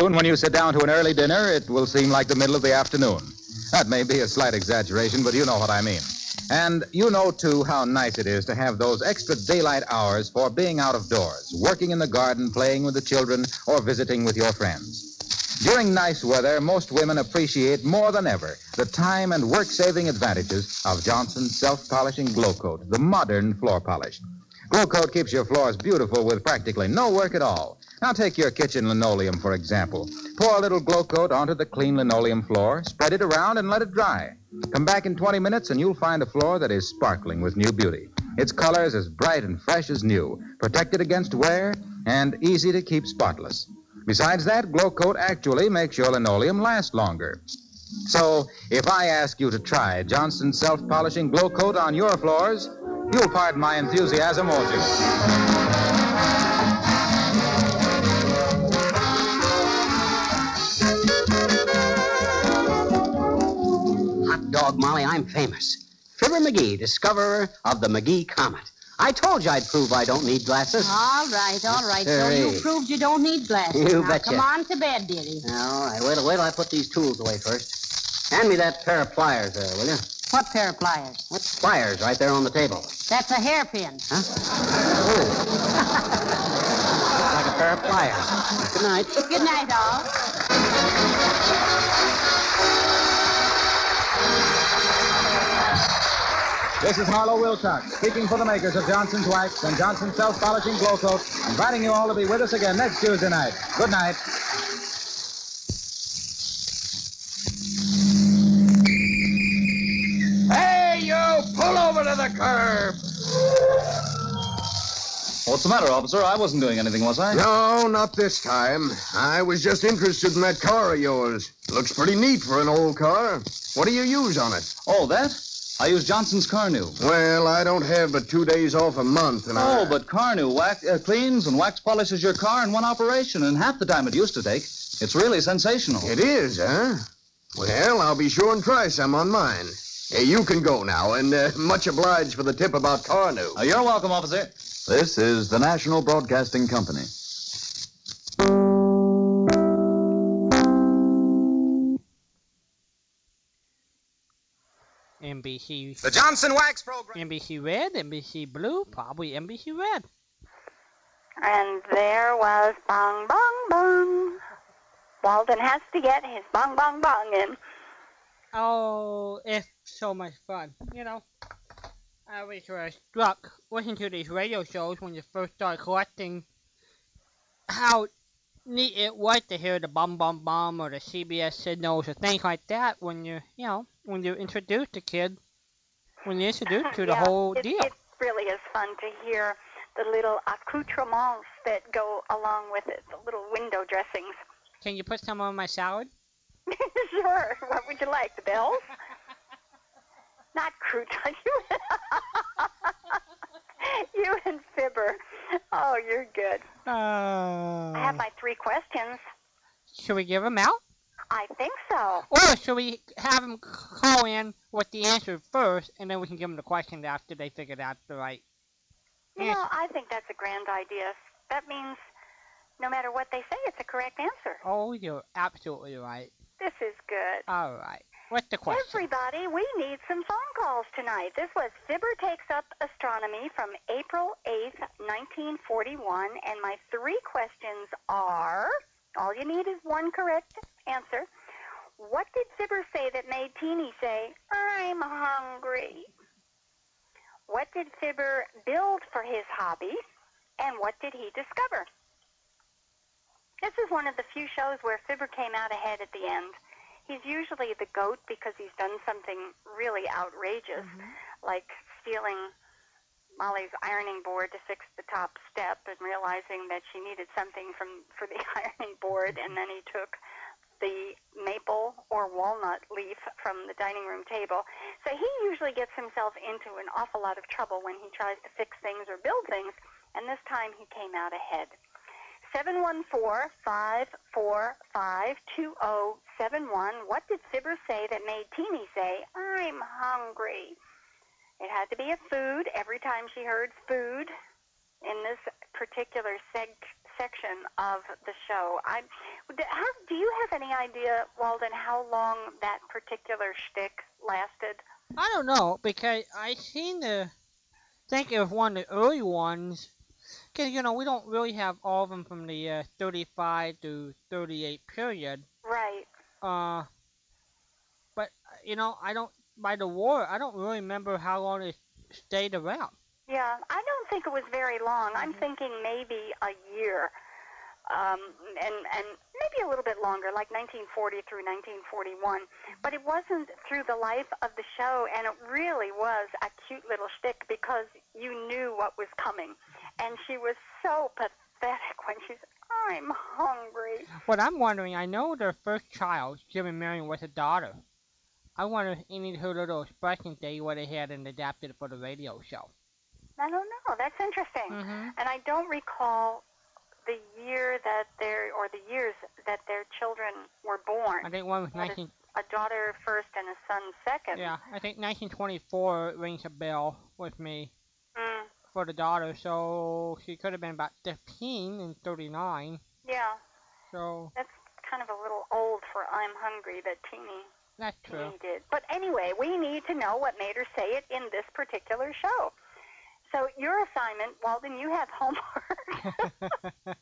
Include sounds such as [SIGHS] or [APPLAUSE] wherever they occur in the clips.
Soon, when you sit down to an early dinner, it will seem like the middle of the afternoon. That may be a slight exaggeration, but you know what I mean. And you know, too, how nice it is to have those extra daylight hours for being out of doors, working in the garden, playing with the children, or visiting with your friends. During nice weather, most women appreciate more than ever the time and work saving advantages of Johnson's self polishing Glo-Coat, the modern floor polish. Glo-Coat keeps your floors beautiful with practically no work at all. Now take your kitchen linoleum, for example. Pour a little Glo-Coat onto the clean linoleum floor, spread it around, and let it dry. Come back in 20 minutes, and you'll find a floor that is sparkling with new beauty. Its colors as bright and fresh as new, protected against wear, and easy to keep spotless. Besides that, Glo-Coat actually makes your linoleum last longer. So, if I ask you to try Johnson's self polishing Glo-Coat on your floors, you'll pardon my enthusiasm, won't you? Hot dog, Molly, I'm famous. Fibber McGee, discoverer of the McGee Comet. I told you I'd prove I don't need glasses. All right, all right. So you proved you don't need glasses. You now, betcha. Come on to bed, dearie. All right, wait, wait till I put these tools away first. Hand me that pair of pliers there, will you? What pair of pliers? What pliers right there on the table? That's a hairpin. Huh? Oh. like a pair of pliers. Good night. Good night, all. This is Harlow Wilcox, speaking for the makers of Johnson's Wax and Johnson's Self Polishing Glo-Coat, inviting you all to be with us again next Tuesday night. Good night. Hey, you! Pull over to the curb! What's the matter, officer? I wasn't doing anything, was I? No, not this time. I was just interested in that car of yours. Looks pretty neat for an old car. What do you use on it? Oh, that? I use Johnson's Carnu. Well, I don't have but two days off a month, and I... Oh, but Carnu wax, uh, cleans and wax polishes your car in one operation, and half the time it used to take. It's really sensational. It is, huh? Well, I'll be sure and try some on mine. Hey, you can go now, and uh, [LAUGHS] much obliged for the tip about Carnu. Uh, you're welcome, officer. This is the National Broadcasting Company. NBC, The Johnson Wax Program. NBC Red, NBC Blue, probably NBC Red. And there was bong bong bong. Walden has to get his bong bong bong in. Oh, it's so much fun. You know, I was uh, struck listening to these radio shows when you first started collecting how neat it was to hear the bum bum bum or the CBS signals or things like that when you, you know, when you introduce the kid, when you introduce to the Yeah, whole it, deal. It really is fun to hear the little accoutrements that go along with it, the little window dressings. Can you put some on my salad? [LAUGHS] sure. What would you like? The bells? [LAUGHS] Not crouton. You, [LAUGHS] you and Fibber. Oh, you're good. Uh, I have my three questions. should we give them out? I think so. Or should we have them call in with the answer first, and then we can give them the question after they figured out the right You Yes. know, I think that's a grand idea. That means no matter what they say, it's a correct answer. Oh, you're absolutely right. This is good. All right. What's the question? Everybody, we need some phone calls tonight. This was Fibber Takes Up Astronomy from April 8th, 1941, and my three questions are all you need is one correct answer. What did Fibber say that made Teeny say, I'm hungry? What did Fibber build for his hobby? And what did he discover? This is one of the few shows where Fibber came out ahead at the end. He's usually the goat because he's done something really outrageous, mm-hmm. like stealing Molly's ironing board to fix the top step and realizing that she needed something from for the [LAUGHS] ironing board, and then he took the maple or walnut leaf from the dining room table. So he usually gets himself into an awful lot of trouble when he tries to fix things or build things, and this time he came out ahead. 714-545-2071. What did Fibber say that made Teeny say, I'm hungry? It had to be a food every time she heard food in this particular seg- section of the show. I have, do you have any idea, Walden, how long that particular shtick lasted? I don't know because I seem to think it was one of the early ones. Because you know we don't really have all of them from the uh, 35 to 38 period. Right. Uh, but you know I don't by the war I don't really remember how long it stayed around. Yeah, I don't think it was very long. I'm thinking maybe a year, um, and and maybe a little bit longer, like 1940 through 1941. But it wasn't through the life of the show, and it really was a cute little shtick because you knew what was coming, and she was so pathetic when she said, "I'm hungry." What I'm wondering, I know their first child, Jim and Marion, was a daughter. I wonder if any of her little expressions they would have had and adapted for the radio show. I don't know. That's interesting. Mm-hmm. And I don't recall the year that their or the years that their children were born. I think one was That is 19. a daughter first and a son second. Yeah, I think 1924 rings a bell with me Mm, for the daughter. So she could have been about 15 and 39. yeah, So that's kind of a little old for "I'm hungry" that Teeny that's true. Teeny did. But anyway, we need to know what made her say it in this particular show. So your assignment, Walden, you have homework. [LAUGHS]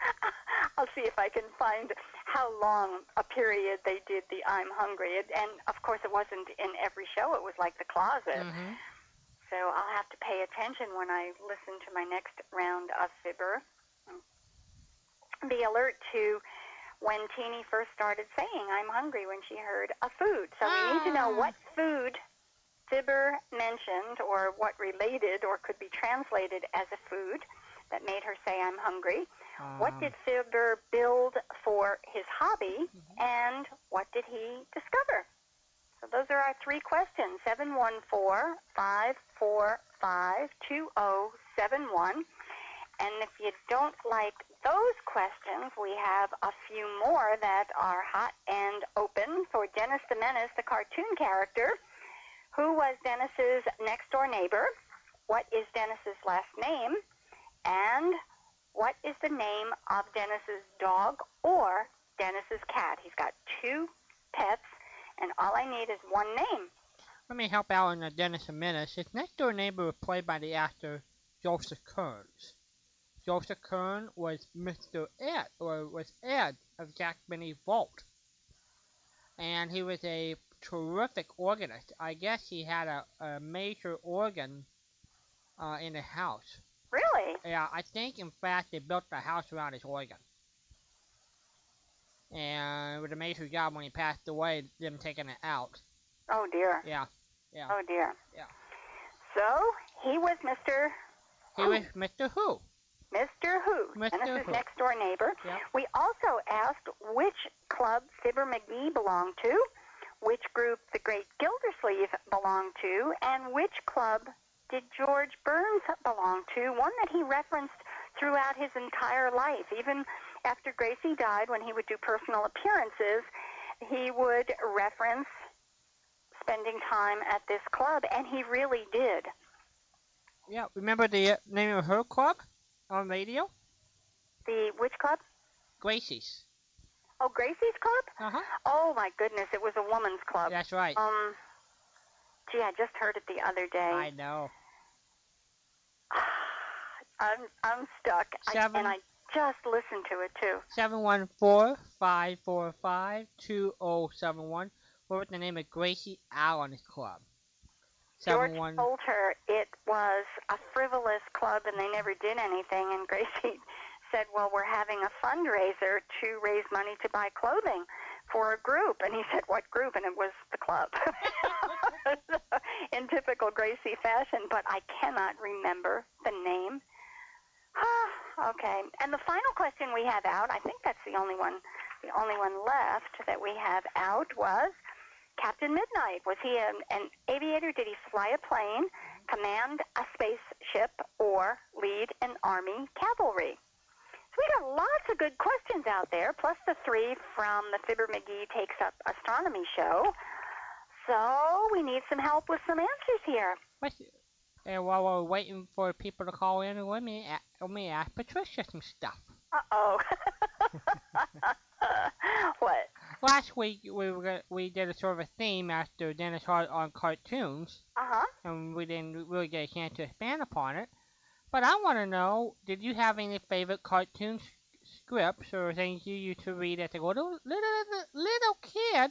[LAUGHS] I'll see if I can find how long a period they did the I'm hungry. It, and of course, it wasn't in every show. It was like the closet. hmm So I'll have to pay attention when I listen to my next round of Fibber. Be alert to when Teeny first started saying I'm hungry when she heard a food. So we need to know Ah. what food Fibber mentioned or what related or could be translated as a food that made her say I'm hungry. What Um, did Fibber build for his hobby, and what did he discover? So those are our three questions 714 545 2071. And if you don't like those questions, we have a few more that are hot and open for Dennis the Menace, the cartoon character. Who was Dennis's next door neighbor? What is Dennis's last name? And what is the name of Dennis's dog or Dennis's cat? He's got two pets, and all I need is one name. Let me help out the Dennis and Menace. His next door neighbor was played by the actor Joseph Kearns. Joseph Kern was Mr. Ed, or was Ed of Jack Benny Vault. And he was a terrific organist. I guess he had a, a major organ uh, in the house. Really? Yeah, I think in fact they built the house around his organ. And it was a major job when he passed away, them taking it out. Oh dear. Yeah, yeah. Oh dear. Yeah. So he was Mr. He was Mr. Who. Mr. Who, Mr. Dennis's Who. next door neighbor. Yep. We also asked which club Fibber McGee belonged to, which group the Great Gildersleeve belonged to, and which club did George Burns belong to, one that he referenced throughout his entire life. Even after Gracie died, when he would do personal appearances, he would reference spending time at this club, and he really did. Yeah, remember the uh, name of her club on radio? The which club? Gracie's. Oh, Gracie's club? Uh huh. Oh my goodness, it was a woman's club. That's right. Um, gee, I just heard it the other day. I know. [SIGHS] I'm I'm stuck, I, Seven. and I just listened to it too. Seven one four five four five two zero seven one. What was the name of Gracie Allen's club? George one. told her it was a frivolous club and they never did anything, and Gracie said, "Well, we're having a fundraiser to raise money to buy clothing for a group," and he said, "What group?" And it was the club. [LAUGHS] In typical Gracie fashion, but I cannot remember the name. [SIGHS] okay, and the final question we have out, I think that's the only one, the only one left that we have out was Captain Midnight. Was he an, an aviator? Did he fly a plane, command a spaceship, or lead an army cavalry? We got lots of good questions out there, plus the three from the Fibber McGee Takes Up Astronomy show. So we need some help with some answers here. And while we're waiting for people to call in, let me a- let me ask Patricia some stuff. Uh-oh. [LAUGHS] what? Last week we were we did a sort of a theme after Dennis Hart on cartoons, Uh-huh. and we didn't really get a chance to expand upon it. But I want to know, did you have any favorite cartoon s- scripts or things you used to read as a little little little kid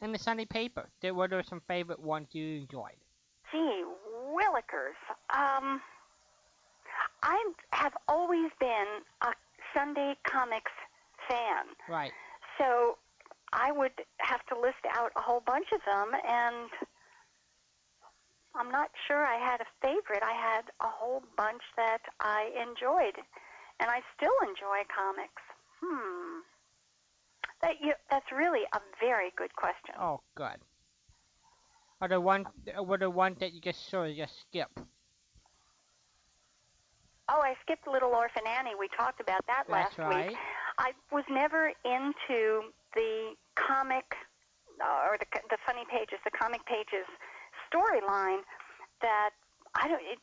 in the Sunday paper? There were there some favorite ones you enjoyed? Gee, Willikers. Um, I have always been a Sunday comics fan. Right. So I would have to list out a whole bunch of them, and I'm not sure I had a favorite. I had a whole bunch that I enjoyed, and I still enjoy comics. Hmm. That you, that's really a very good question. Oh, good. Are there one were there ones that you just sort of just skip? Oh, I skipped Little Orphan Annie. We talked about that That's last right. week. I was never into the comic uh, or the the funny pages, the comic pages storyline. That I don't. It,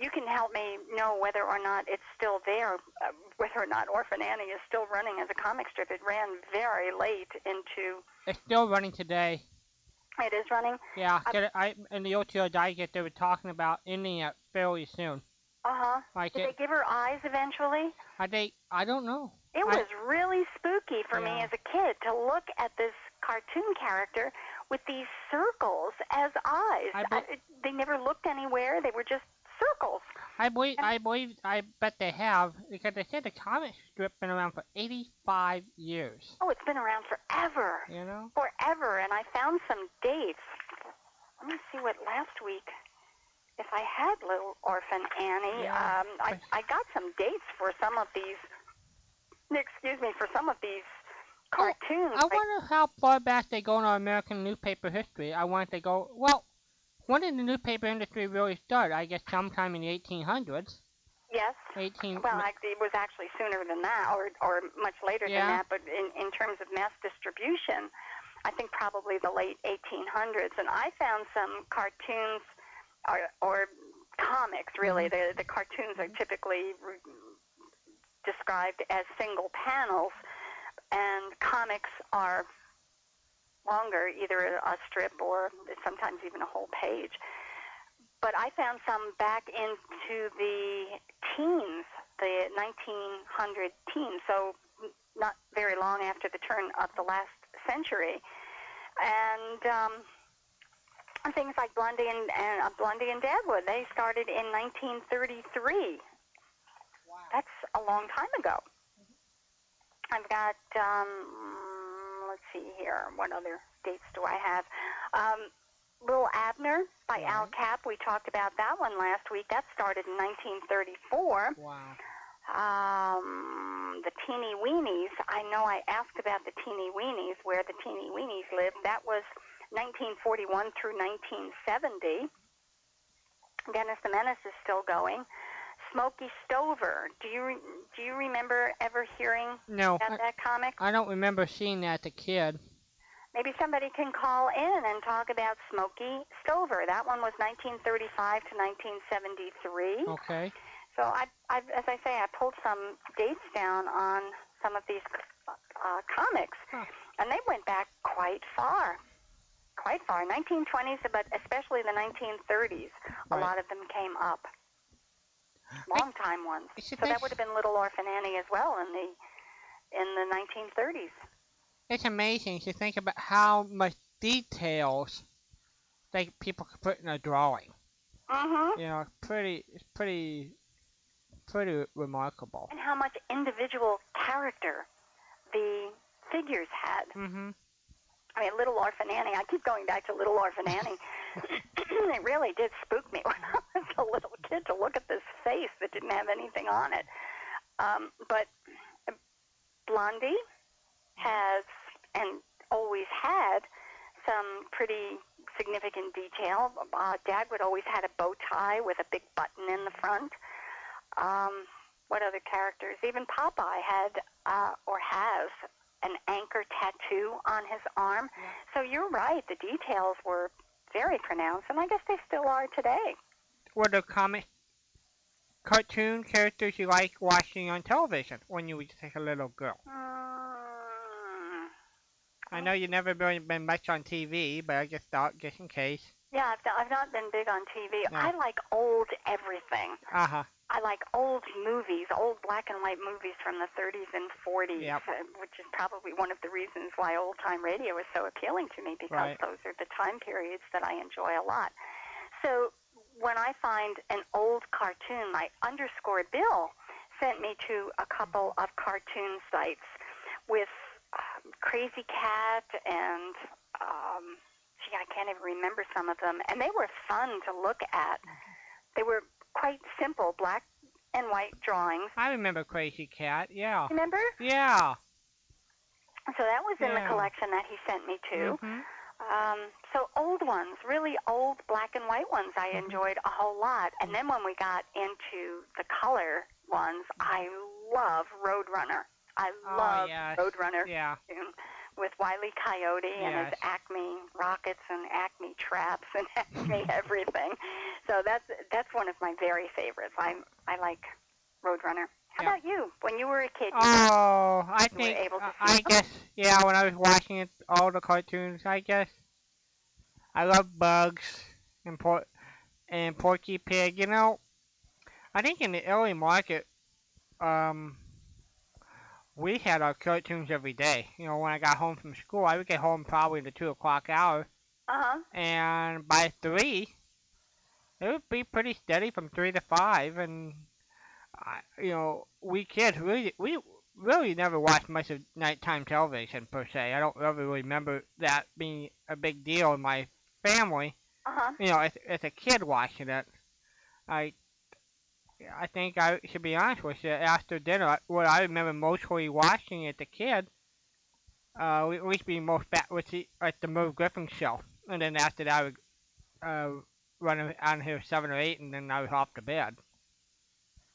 you can help me know whether or not it's still there, uh, whether or not Orphan Annie is still running as a comic strip. It ran very late into. It's still running today. It is running. Yeah, I- 'cause I in the OTO Digest they were talking about ending it fairly soon. Uh huh. Like Did it, they give her eyes eventually? I think I don't know. It I- was really spooky for me as a kid to look at this cartoon character with these circles as eyes. I I, they never looked anywhere. They were just circles. I believe I believe I bet they have because they said the comic strip been around for 85 years. Oh, it's been around forever. You know? Forever. And I found some dates. Let me see what last week. If I had Little Orphan Annie, Yeah. um, I, I got some dates for some of these. Excuse me, for some of these cartoons. Oh, I wonder how far back they go in our American newspaper history. I wonder if they go well. When did the newspaper industry really start? I guess sometime in the 1800s. yes. 18. Well, actually, it was actually sooner than that, or or much later Yeah. than that. But in in terms of mass distribution, I think probably the late 1800s. And I found some cartoons, or or comics. Really, mm-hmm. the the cartoons are mm-hmm. typically re- described as single panels, and comics are longer, either a strip or sometimes even a whole page but I found some back into the teens, the 1900 teens, so not very long after the turn of the last century, and um, things like Blondie and, and uh, Blondie and Dagwood. They started in 1933. Wow. That's a long time ago. I've got um, let's see here. What other dates do I have? Um, Little Abner by Al Capp. We talked about that one last week. That started in 1934. Wow. Um, the Teeny Weenies. I know I asked about the Teeny Weenies, where the Teeny Weenies lived. That was 1941 through 1970. Dennis the Menace is still going. Smokey Stover. Do you do you remember ever hearing No, about that comic? I, I don't remember seeing that as a kid. Maybe somebody can call in and talk about Smokey Stover. That one was 1935 to 1973. Okay. So I, I, as I say, I pulled some dates down on some of these uh, comics, Huh. and they went back quite far, quite far. 1920s, but especially the 1930s. A lot of them came up. Long time ones. So that would have been Little Orphan Annie as well in the in the 1930s. It's amazing to think about how much details they people could put in a drawing. Mm-hmm. You know, it's pretty, it's pretty, pretty remarkable. And how much individual character the figures had. Mm-hmm. I mean, Little Orphan Annie. I keep going back to Little Orphan Annie. [LAUGHS] [LAUGHS] it really did spook me [LAUGHS] when I was a little kid to look at this face that didn't have anything on it. Um, but Blondie has and always had some pretty significant detail. Uh, Dagwood always had a bow tie with a big button in the front. Um, what other characters? Even Popeye had uh, or has an anchor tattoo on his arm. So you're right. The details were very pronounced, and I guess they still are today. Were there comic cartoon characters you like watching on television when you were just like a little girl? Mm, I know you never really been much on TV, but I just thought, just in case. yeah, I've, I've not been big on TV. No. I like old everything. Uh huh. I like old movies, old black and white movies from the 30s and 40s, Yep. uh, which is probably one of the reasons why old time radio is so appealing to me because Right. those are the time periods that I enjoy a lot. So when I find an old cartoon, my underscore Bill sent me to a couple of cartoon sites with um, Krazy Kat and um, gee, I can't even remember some of them, and they were fun to look at. They were quite simple, black and white drawings. I remember Krazy Kat. Yeah. Remember? Yeah. So that was in Yeah. the collection that he sent me to. Mhm. Um, so old ones, really old black and white ones, I Mm-hmm. enjoyed a whole lot. And then when we got into the color ones, I love Roadrunner. I Oh, love yes. Roadrunner Yeah. With Wiley Coyote and his Acme rockets and Acme traps and [LAUGHS] Acme everything. So that's that's one of my very favorites. I I like Roadrunner. How Yeah. about you? When you were a kid, you Oh, I You were think able to I- see I them? [LAUGHS] guess yeah. When I was watching it, all the cartoons, I guess I love Bugs and Por- and Porky Pig. You know, I think in the early market, um, we had our cartoons every day. You know, when I got home from school, I would get home probably in the two o'clock hour, uh huh. and by three, it would be pretty steady from three to five, and I, you know, we kids really we really never watched much of nighttime television per se. I don't really remember that being a big deal in my family. Uh huh. You know, as, as a kid watching it, I I think I should be honest with you. After dinner, what I remember mostly watching as a kid, uh, at least being most fat was the, like the Merv Griffin show, and then after that, I would uh, run on here seven or eight, and then I was off to bed.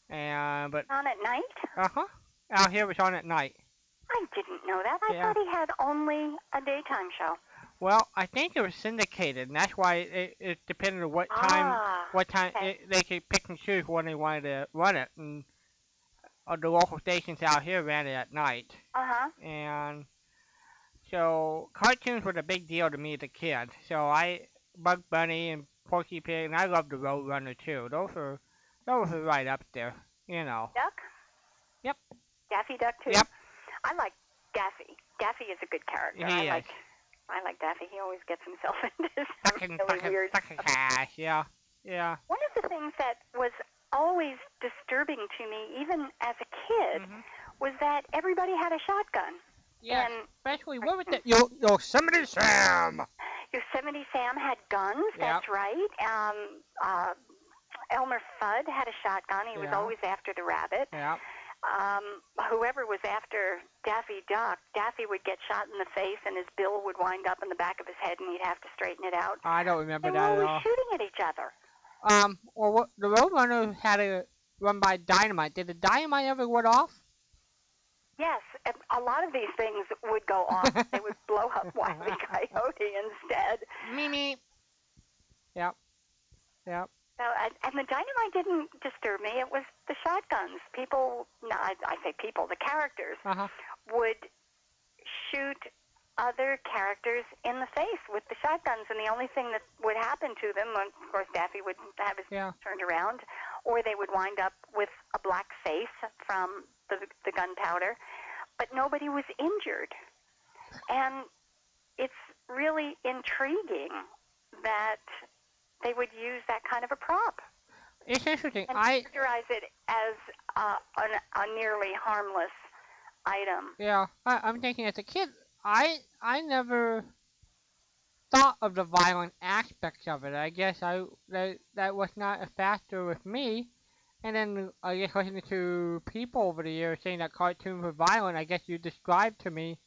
And but On at night? uh huh, out here was on at night. I didn't know that. I Yeah. thought he had only a daytime show. Well, I think it was syndicated, and that's why it, it depended on what time Ah. what time okay. it, they could pick and choose when they wanted to run it, and uh, the local stations out here ran it at night, Uh huh. and so cartoons were a big deal to me as a kid. So I Bug Bunny and Porky Pig, and I loved the Roadrunner too. Those were those were right up there, you know. Duck? Yep. Daffy Duck too? Yep. I like Daffy. Daffy is a good character. He I is. like I like Daffy. He always gets himself [LAUGHS] into some Fucking really fucking weird fucking yeah, yeah. One of the things that was always disturbing to me, even as a kid, Mhm. was that everybody had a shotgun. Yeah, And especially what was that? Yo, Yosemite Sam. Yosemite Sam had guns, that's right. Um, uh, Elmer Fudd had a shotgun. He was always after the rabbit. Yeah. Um, whoever was after Daffy Duck, Daffy would get shot in the face and his bill would wind up in the back of his head and he'd have to straighten it out. I don't remember They were that at always all. shooting at each other. Um, or what? The Roadrunner had to run by dynamite. Did the dynamite ever go off? Yes, a a lot of these things would go off. [LAUGHS] they would blow up Wiley Coyote instead. Me me. Yep. Yep. So, and, the dynamite didn't disturb me. It was the shotguns. People, no, I, I say people, the characters Uh huh. would shoot other characters in the face with the shotguns, and the only thing that would happen to them, of course, Daffy would have his Yeah. turned around, or they would wind up with a black face from the, the gunpowder, but nobody was injured. And it's really intriguing that they would use that kind of a prop It's interesting. and I characterize it as uh, an, a nearly harmless item. yeah. I, I'm thinking as a kid, I I never thought of the violent aspects of it. I guess I that that was not a factor with me. And then I guess listening to people over the years saying that cartoons were violent, I guess you described to me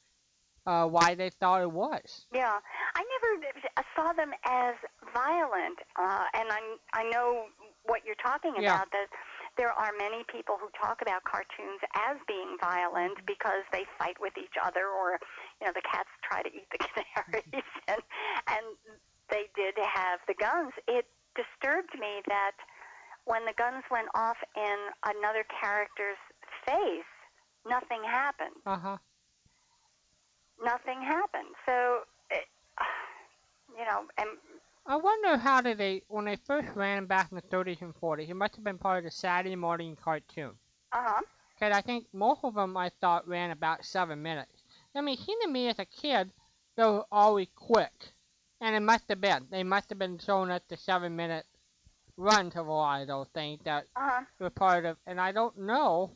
uh, why they thought it was. Yeah, I never saw them as violent, uh, and I I know what you're talking Yeah. about. That there are many people who talk about cartoons as being violent because they fight with each other, or you know the cats try to eat the [LAUGHS] canaries, and and they did have the guns. It disturbed me that when the guns went off in another character's face, nothing happened. Uh huh. Nothing happened. So, it, [SIGHS] you know, and I wonder how did they when they first ran back in the 30s and 40s. It must have been part of the Saturday morning cartoon. uh huh. Cause I think most of them I thought ran about seven minutes. I mean, it seemed to me as a kid they were always quick, and it must have been. They must have been showing us the seven minute runs of a lot of those things that Uh huh. were part of. And I don't know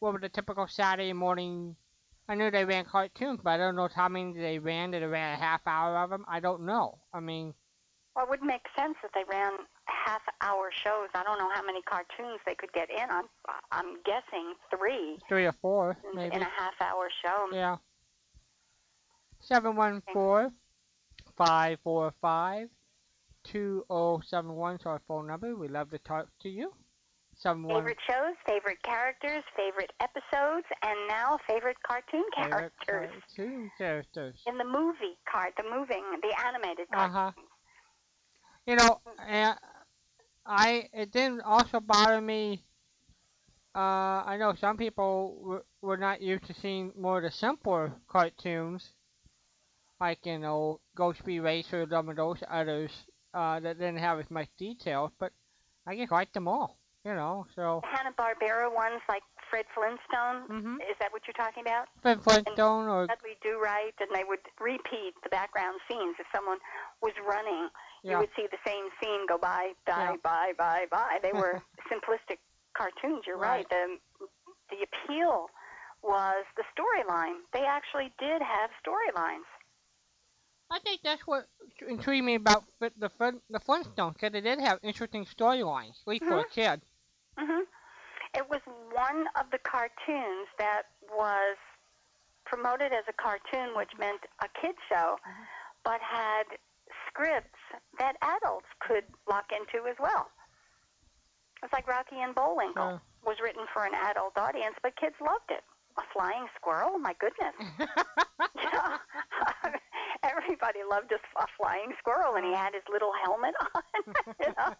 what were the typical Saturday morning. I knew they ran cartoons, but I don't know how many they ran. Did they ran a half hour of them? I don't know. I mean, Well, it would make sense that they ran half-hour shows. I don't know how many cartoons they could get in. I'm, I'm guessing three three or four, in, maybe. in a half-hour show. Yeah. Seven one four five four five two oh seven one is our phone number. We love to talk to you. Seven one Favorite shows, favorite characters, favorite episodes, and now favorite cartoon favorite characters cartoon characters. in the movie card, the moving, the animated Uh-huh. You know, and I it didn't also bother me. Uh, I know some people were, were not used to seeing more of the simpler cartoons, like you know Ghost Speed Racer, some of those others uh, that didn't have as much detail. But I just liked them all, you know. So Hanna Barbera ones like Fred Flintstone. Mhm. Is that what you're talking about? Fred Flintstone or Dudley Do Right, and they would repeat the background scenes. If someone was running, you would see the same scene go by, die, Yeah. by, by, by. They were [LAUGHS] simplistic cartoons. You're right. Right. The the appeal was the storyline. They actually did have storylines. I think that's what intrigued me about the the Flintstones, because they did have interesting storylines, at least for a kid. Hmm It was one of the cartoons that was promoted as a cartoon, which meant a kid show, but had scripts that adults could lock into as well. It's like Rocky and Bullwinkle Sure. was written for an adult audience, but kids loved it. A flying squirrel, my goodness. [LAUGHS] [LAUGHS] Yeah. Everybody loved a, a flying squirrel, and he had his little helmet [LAUGHS] on. you [LAUGHS] know?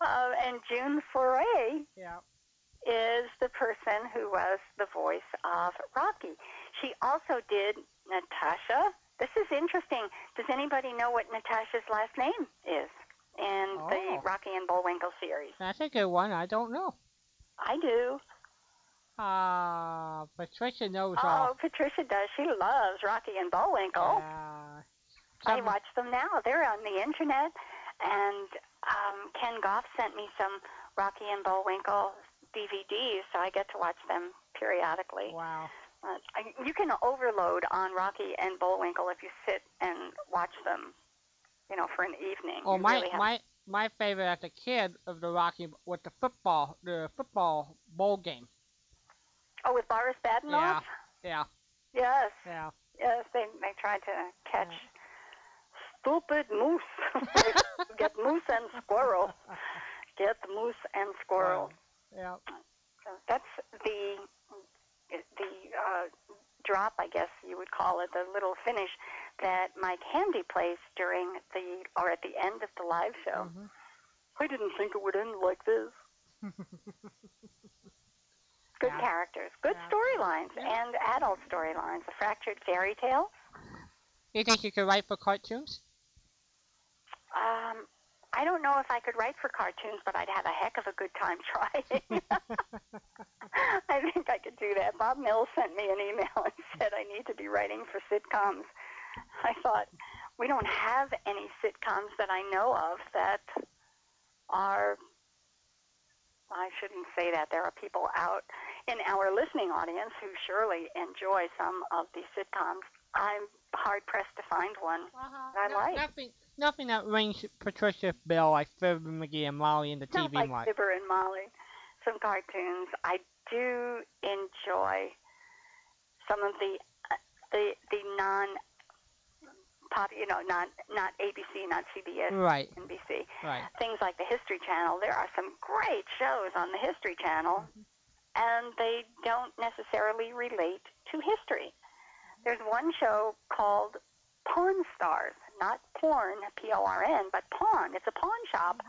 uh, and June Foray yeah. is the person who was the voice of Rocky. She also did Natasha. This is interesting. Does anybody know what Natasha's last name is in the Oh. Rocky and Bullwinkle series? That's a good one. I don't know. I do. Uh, Patricia knows Oh, all. Patricia does. She loves Rocky and Bullwinkle. Yeah. I watch them now. They're on the internet, and um, Ken Goff sent me some Rocky and Bullwinkle DVDs, so I get to watch them periodically. Wow. Uh, I, you can overload on Rocky and Bullwinkle if you sit and watch them, you know, for an evening. Oh, You my really my my favorite as a kid of the Rocky was the football the football bowl game. Oh, with Boris Badenov? Yeah. Yes, Yeah. yes. They they tried to catch stupid moose. [LAUGHS] Get moose and squirrel. Get moose and squirrel. Yeah. So that's the the uh, drop, I guess you would call it, the little finish that Mike Handy plays during the or at the end of the live show. Mhm. I didn't think it would end like this. [LAUGHS] Good Yeah. characters, good Yeah. storylines, Yeah. and adult storylines. A fractured fairy tale. You think you could write for cartoons? Um, I don't know if I could write for cartoons, but I'd have a heck of a good time [LAUGHS] trying. I think I could do that. Bob Mills sent me an email and [LAUGHS] said I need to be writing for sitcoms. I thought we don't have any sitcoms that I know of that are. I shouldn't say that. There are people out in our listening audience who surely enjoy some of these sitcoms. I'm hard pressed to find one. Uh-huh. I like. Nothing, nothing that rings Patricia Bell like Fibber McGee and Molly in the Not TV like might. Fibber and Molly. Some cartoons. I do enjoy some of the uh, the the non pop, you know, not not ABC, not CBS, Right, NBC. right. Things like the History Channel. There are some great shows on the History Channel, and they don't necessarily relate to history. There's one show called Pawn Stars, not porn, P-O-R-N, but pawn. It's a pawn shop,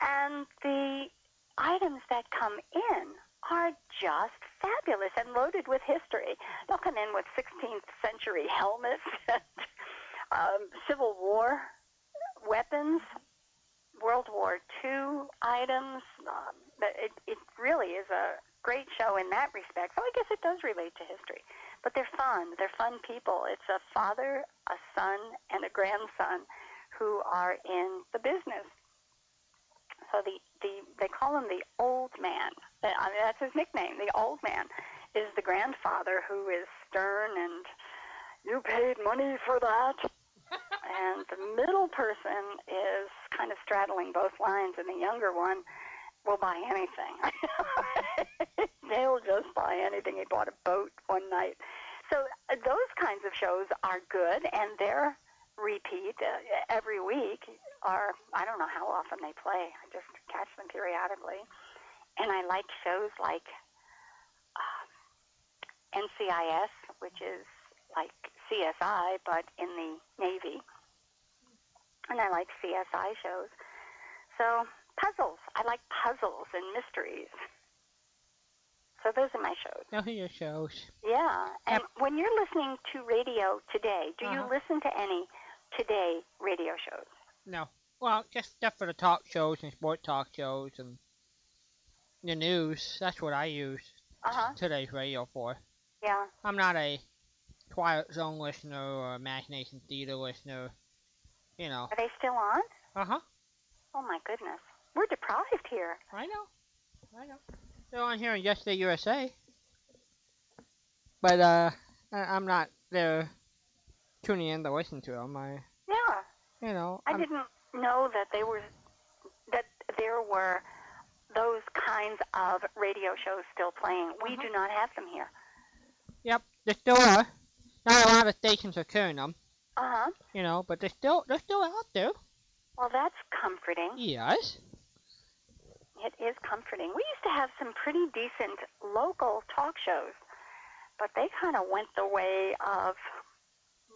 And the items that come in are just fabulous and loaded with history. They'll come in with 16th century helmets, [LAUGHS] um, Civil War weapons, World War II items. Um, it, it really is a great show in that respect. So I guess it does relate to history. But they're fun. They're fun people. It's a father, a son, and a grandson who are in the business. So the, the they call him the old man. I mean, that's his nickname. The old man is the grandfather who is stern and you paid money for that. [LAUGHS] and the middle person is kind of straddling both lines, and the younger one will buy anything. [LAUGHS] [LAUGHS] They'll just buy anything. He bought a boat one night. So uh, those kinds of shows are good, and they're repeat uh, every week. Or I don't know how often they play. I just catch them periodically, and I like shows like uh, NCIS, which is like CSI but in the Navy, and I like CSI shows. So puzzles. I like puzzles and mysteries. So those are my shows. Those are your shows. Yeah. And when you're listening to radio today, do you Uh-huh. listen to any today radio shows? No. Well, just stuff for the talk shows and sport talk shows and the news. That's what I use Uh huh. today's radio for. Yeah. I'm not a Twilight Zone listener or Imagination Theater listener. You know. Are they still on? Uh huh. Oh my goodness. We're deprived here. I know. I know. They're on here on Yesterday USA. But uh, I- I'm not there tuning in to listen to them. I, Yeah. you know, I I'm- didn't know that they were that there were those kinds of radio shows still playing. We Uh-huh. do not have them here. Yep, they still are. Not a lot of stations are carrying them, Uh huh. you know, but they're still they're still out there. Well, that's comforting. Yes. It is comforting. We used to have some pretty decent local talk shows, but they kind of went the way of,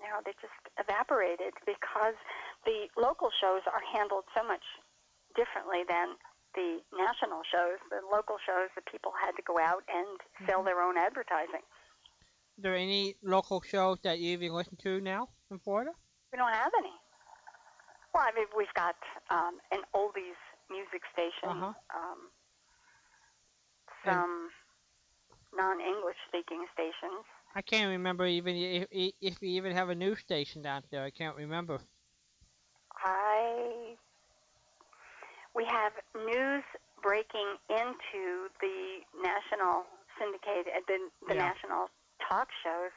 you know, they just evaporated because the local shows are handled so much differently than the national shows. The local shows, the people had to go out and sell their own advertising. Are there any local shows that you even listen to now in Florida? We don't have any. Well, I mean, we've got um, an oldies music station, Uh-huh. um, some non-English speaking stations. I can't remember even if, if we even have a news station out there. I can't remember. I we have news breaking into the national syndicated, uh, the, the Yeah. national talk shows.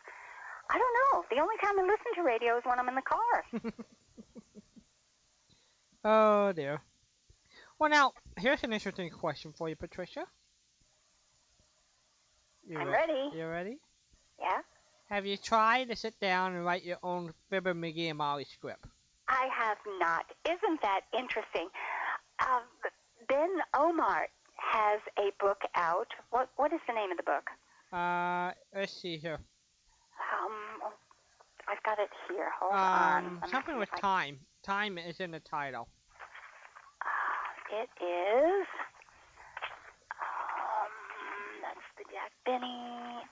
I don't know. The only time I listen to radio is when I'm in the car. [LAUGHS] Oh dear. Well, now here's an interesting question for you, Patricia. You I'm re- ready. You ready? Yeah. Have you tried to sit down and write your own Fibber, McGee, and Molly script? I have not. Isn't that interesting? Um, ben Ohmart has a book out. What What is the name of the book? Uh, let's see here. Um, I've got it here. Hold on. Um, Let something with I- time. Time is in the title. Uh, it is. Um, that's the Jack Benny.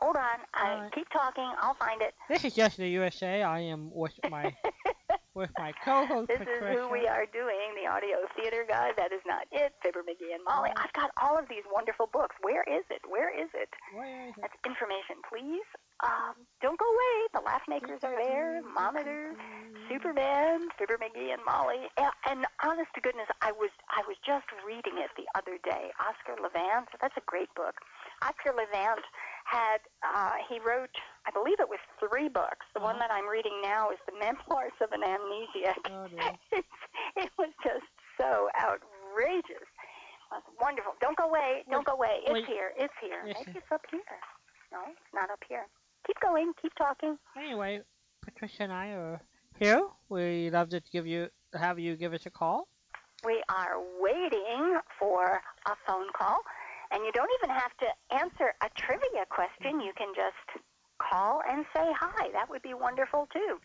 Hold on. I Alright. keep talking. I'll find it. This is just the USA. I am with my [LAUGHS] with my co-host This Patricia. is who we are doing, the audio theater guy. That is not it. Fibber McGee and Molly. I've got all of these wonderful books. Where is it? Where is it? Where is it? That's information, please. Um, don't go away. The Laugh Makers are there. Monitors, Superman, Fibber McGee and Molly. And, and honest to goodness, I was I was just reading it the other day. Oscar Levant. That's a great book. Oscar Levant had uh, he wrote I believe it was three books. The one Uh-huh. that I'm reading now is the Memoirs of an Amnesiac. Oh. [LAUGHS] It was just so outrageous. It was wonderful. Don't go away. Don't go away. It's wait. here. It's here. Maybe it's up here. No, it's not up here. Keep going. Keep talking. Anyway, Patricia and I are here. We'd love to give you have you give us a call. We are waiting for a phone call, and you don't even have to answer a trivia question. You can just call and say hi. That would be wonderful too.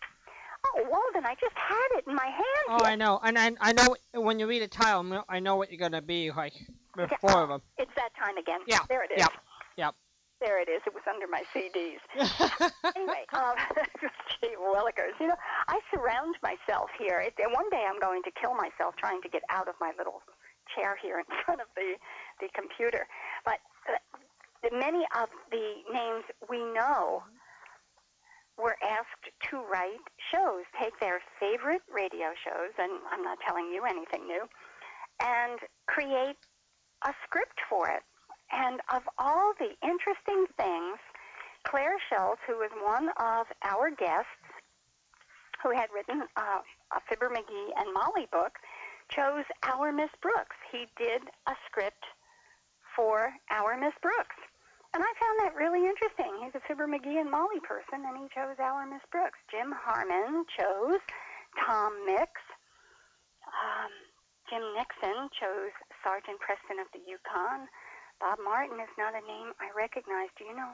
Oh, Walden, I just had it in my hand. Oh, I know. And I, I know when you read a title, I know- what you're gonna be like. There's four of them. It's that time again. Yeah, There it is. yep, yep. There it is. It was under my CDs. [LAUGHS] anyway, um, [LAUGHS] gee willikers. You know, I surround myself here. It, and one day I'm going to kill myself trying to get out of my little chair here in [LAUGHS] front of the, the computer. But uh, the, many of the names we know were asked to write shows, take their favorite radio shows, and I'm not telling you anything new, and create a script for it. And of all the interesting things, Clair Schulz, who was one of our guests, who had written uh, a Fibber McGee and Molly book, chose Our Miss Brooks. He did a script for Our Miss Brooks. And I found that really interesting. He's a Fibber McGee and Molly person, and he chose Our Miss Brooks. Jim Harmon chose Tom Mix. Um, Jim Nixon chose Sergeant Preston of the Yukon. Bob Martin is not a name I recognize. Do you know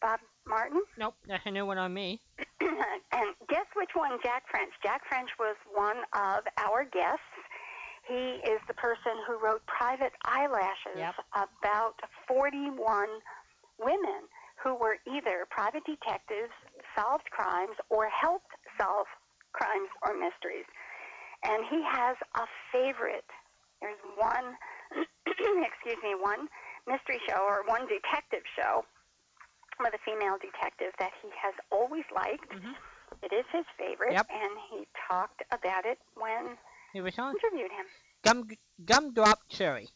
Bob Martin? [CLEARS THROAT] Nope, that's a new one on me. and guess which one Jack French? Jack French was one of our guests. He is the person who wrote Private Eyelashes Yep. about 41 women who were either private detectives, solved crimes, or helped solve crimes or mysteries. And he has a favorite. There's one, [CLEARS THROAT] excuse me, one mystery show or one detective show with a female detective that he has always liked. Mhm. It is his favorite, Yep. and he talked about it when He was on interviewed him. Gum Gumdrop Cherry.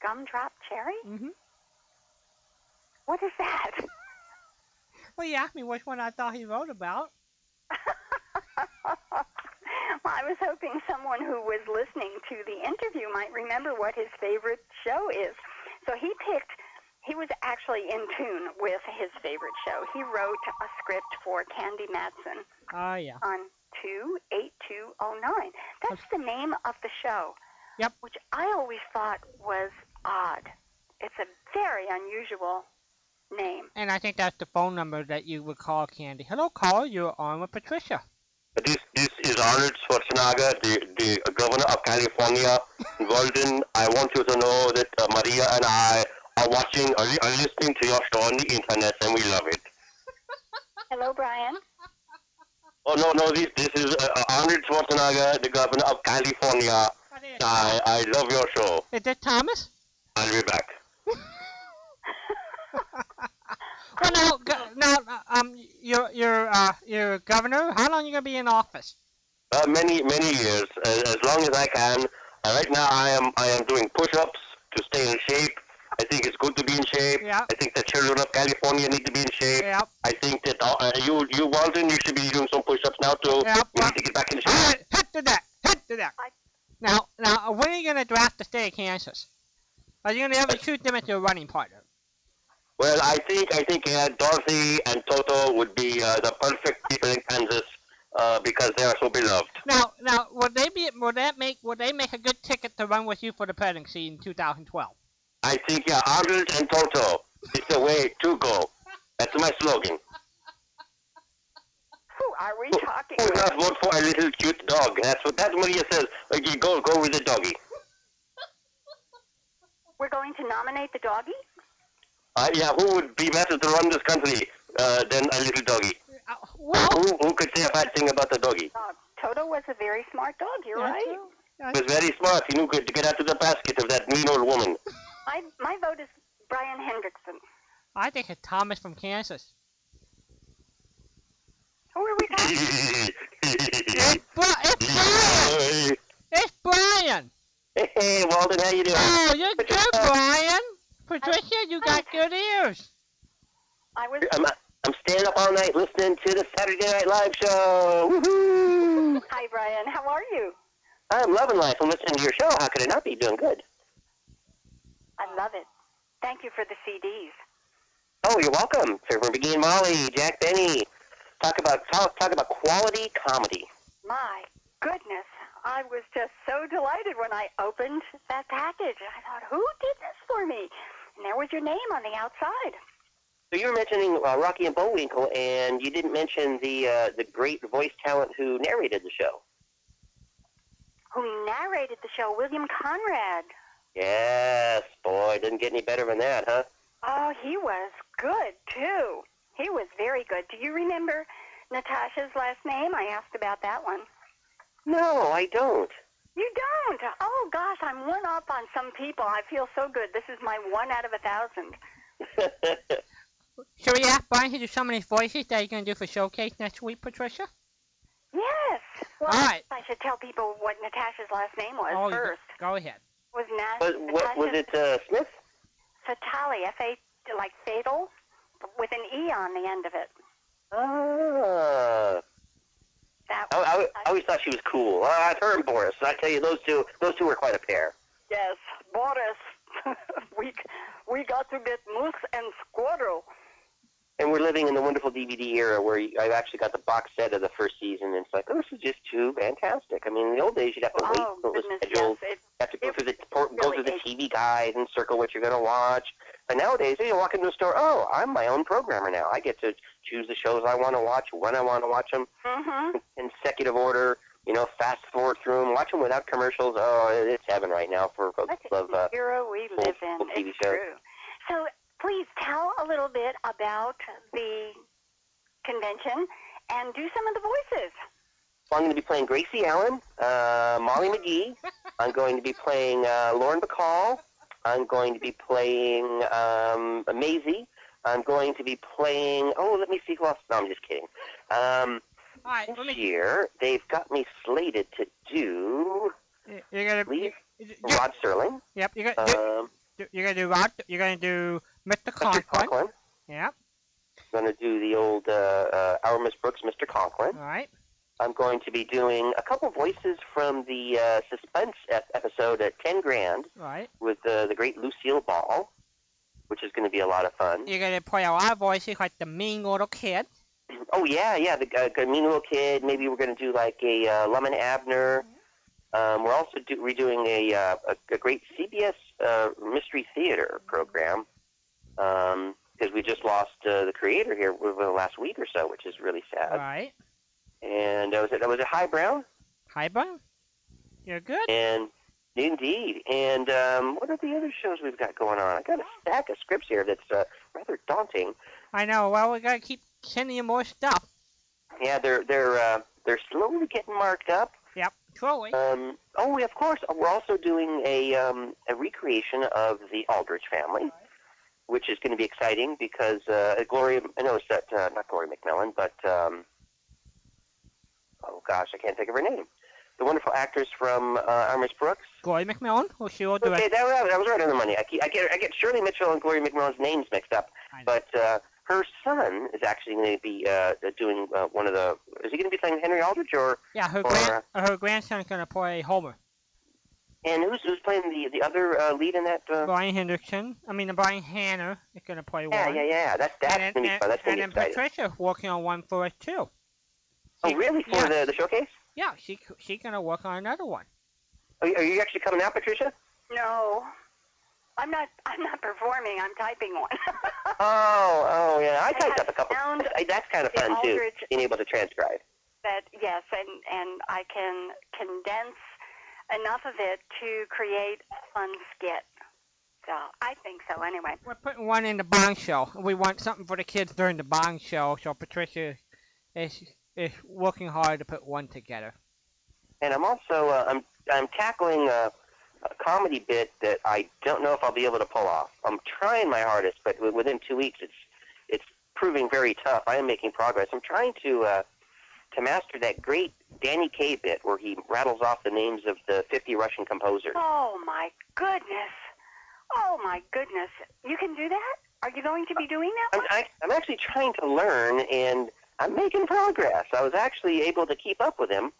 Gumdrop cherry? Mm-hmm. What is that? [LAUGHS] Well, you asked me which one I thought he wrote about. well, I was hoping someone who was listening to the interview might remember what his favorite show is. So he picked, he was actually in tune with his favorite show. He wrote a script for Candy Matson Oh, ah, yeah. on 28209. That's the name of the show. Yep. Which I always thought was odd. It's a very unusual name. And I think that's the phone number that you would call Candy. Hello, caller. You're on with Patricia. This this is Arnold Schwarzenegger, the, the governor of California. Golden, I want you to know that uh, Maria and I are watching, are, are listening to your show on the internet, and we love it. Hello, Brian. Oh no, no, this this is uh, Arnold Schwarzenegger, the governor of California. I I love your show. Is that Thomas? I'll be back. [LAUGHS] Well, now, go- now, uh, um, you're you're uh, you're governor. How long you gonna be in office? Uh, many many years, as, as long as I can. Uh, right now, I am I am doing push-ups to stay in shape. I think it's good to be in shape. Yeah. I think the children of California need to be in shape. Yep. I think that uh, uh, you, you Walden, you should be doing some push-ups now too. Yep. You need to get back in shape. Hit, hit to that. Hit to that. Now, now, when are you gonna draft the state of Kansas? Are you gonna ever shoot them as your running partner? Well, I think I think uh, Dorothy and Toto would be uh, the perfect people in Kansas uh, because they are so beloved. Now, now, would they be? Would that make? Would they make a good ticket to run with you for the presidency in 2012? I think yeah, Arnold and Toto is the way to go. That's my slogan. Who are we Who talking who would with? not vote for a little cute dog? That's what that's Maria says. Okay, go go with the doggy. We're going to nominate the doggy? Uh, yeah, who would be better to run this country uh, than a little doggy? Uh, well, Who, who could say a bad thing about the doggy? Uh, Toto was a very smart dog, you're that's right. true. He was very smart. He knew good to get out of the basket of that mean old woman. My, my vote is Brian Hendrickson. I think it's Thomas from Kansas. Who are we talking [LAUGHS] It's, Bri- it's Brian. It's Brian. Hey, Walden, how you doing? Oh, you're good, Brian. Patricia, you got [LAUGHS] good ears. I was I'm, I'm staying up all night listening to the Saturday Night Live show. Woohoo! [LAUGHS] Hi Brian, how are you? I'm loving life. I'm listening to your show. How could I not be doing good? I love it. Thank you for the CDs. Oh, you're welcome. Fibber McGee and Molly, Jack Benny. Talk about talk, talk about quality comedy. My goodness, I was just so delighted when I opened that package. I thought, who did this for me? And there was your name on the outside. So you were mentioning uh, Rocky and Bullwinkle, and you didn't mention the uh, the great voice talent who narrated the show. Who narrated the show? William Conrad. Yes, boy, didn't get any better than that, huh? Oh, he was good too. He was very good. Do you remember Natasha's last name? I asked about that one. No, I don't. You don't? Oh gosh, I'm one up on some people. I feel so good. This is my one out of a thousand. Should we ask Brian to do some of these voices that you're going to do for Showcase next week, Patricia? Yes. Well, All right. I should tell people what Natasha's last name was Oh, first. go, go ahead. Was Nash? was, what, was it uh, Smith? Fatale, F A like fatal, with an E on the end of it. Ah. That I, I, I always thought she was cool. Uh, I've heard Boris. I tell you, those two, those two were quite a pair. Yes, Boris. [LAUGHS] we we got to get Moose and Squirrel. And we're living in the wonderful DVD era where you, I've actually got the box set of the first season, and it's like, oh, this is just too fantastic. I mean, in the old days, you'd have to wait Oh until it was scheduled. yes. It, You have to go through the por- go through the. TV guide and circle what you're going to watch. But nowadays, you walk into a store. Oh, I'm my own programmer now. I get to choose the shows I want to watch, when I want to watch them, mm-hmm. [LAUGHS] in consecutive order. You know, fast forward through them, watch them without commercials. Oh, it's heaven right now for folks who love. Uh, era we live in. full TV it's shows. true. So please tell a little bit about the convention and do some of the voices. So I'm going to be playing Gracie Allen, uh, Molly McGee. [LAUGHS] I'm going to be playing uh, Lauren Bacall. I'm going to be playing um, Maisie. I'm going to be playing. Oh, let me see who else. No, I'm just kidding. Um, All right, this me. year they've got me slated to do You're gonna. Leave. You, you, Rod Serling, yep, you're gonna. do- um, do- You're gonna do Rod. You're gonna do Mr. Mr. Conklin. Conklin. Yep. going to do the old uh, uh, Our Miss Brooks, Mr. Conklin. All right. I'm going to be doing a couple voices from the uh, suspense ep- episode at 10 Grand. All right. with uh, the great Lucille Ball, which is going to be a lot of fun. You're gonna play a lot of voices like the mean little kid. Oh yeah, yeah, the uh, mean little kid. Maybe we're going to do like a uh, Lum and Abner. Um, we're also do, redoing a, uh, a a great CBS uh, mystery theater program because we just lost uh, the creator here over the last week or so, which is really sad. right. And uh, was it was it Hi Brown? Hi, Brown. You're good. And indeed. And um, what are the other shows we've got going on? I got a stack of scripts here that's uh, rather daunting. I know. Well, we gotta keep sending you more stuff. Yeah, they're they're uh, they're slowly getting marked up. Yep. Slowly. Um, oh, of course, we're also doing a um, a recreation of the Aldrich family, which is going to be exciting because uh, Gloria, I know it's that uh, not Gloria McMillan, but um, oh gosh, I can't think of her name. The wonderful actress from uh, Miss Brooks. Gloria McMillan, who she will Okay, direct. that, that, that was right on the money. I, keep, I get I get Shirley Mitchell and Gloria McMillan's names mixed up, but uh, her son is actually going to be uh, doing uh, one of the. Is he going to be playing Henry Aldrich or? Yeah, her or, grand uh, her grandson's gonna play Homer. And who's who's playing the the other uh, lead in that? Uh, Brian Hendrickson. I mean, Brian Hanner is gonna play yeah, one. yeah, yeah. yeah. That's that's and gonna be fun. That's gonna and be then exciting. Patricia's working on one for us too. Oh, really? For yeah. the the showcase? Yeah, she she's gonna work on another one. Are you, are you actually coming out, Patricia? No, I'm not. I'm not performing. I'm typing one. [LAUGHS] Oh, oh, yeah. I I typed up a couple. found I, that's kind of the fun too, being able to transcribe. that yes, and and I can condense enough of it to create a fun skit. So I think so. Anyway, We're putting one in the Bong show. We want something for the kids during the Bong show, so Patricia eh, is is working hard to put one together. And I'm also uh, I'm I'm tackling a, a comedy bit that I don't know if I'll be able to pull off. I'm trying my hardest, but wi- within two weeks, it's it's proving very tough. I am making progress. I'm trying to uh, to master that great Danny Kaye bit where he rattles off the names of the 50 Russian composers. oh my goodness, oh my goodness, you can do that? Are you going to be doing that? I'm. I, I'm actually trying to learn, and I'm making progress. I was actually able to keep up with him,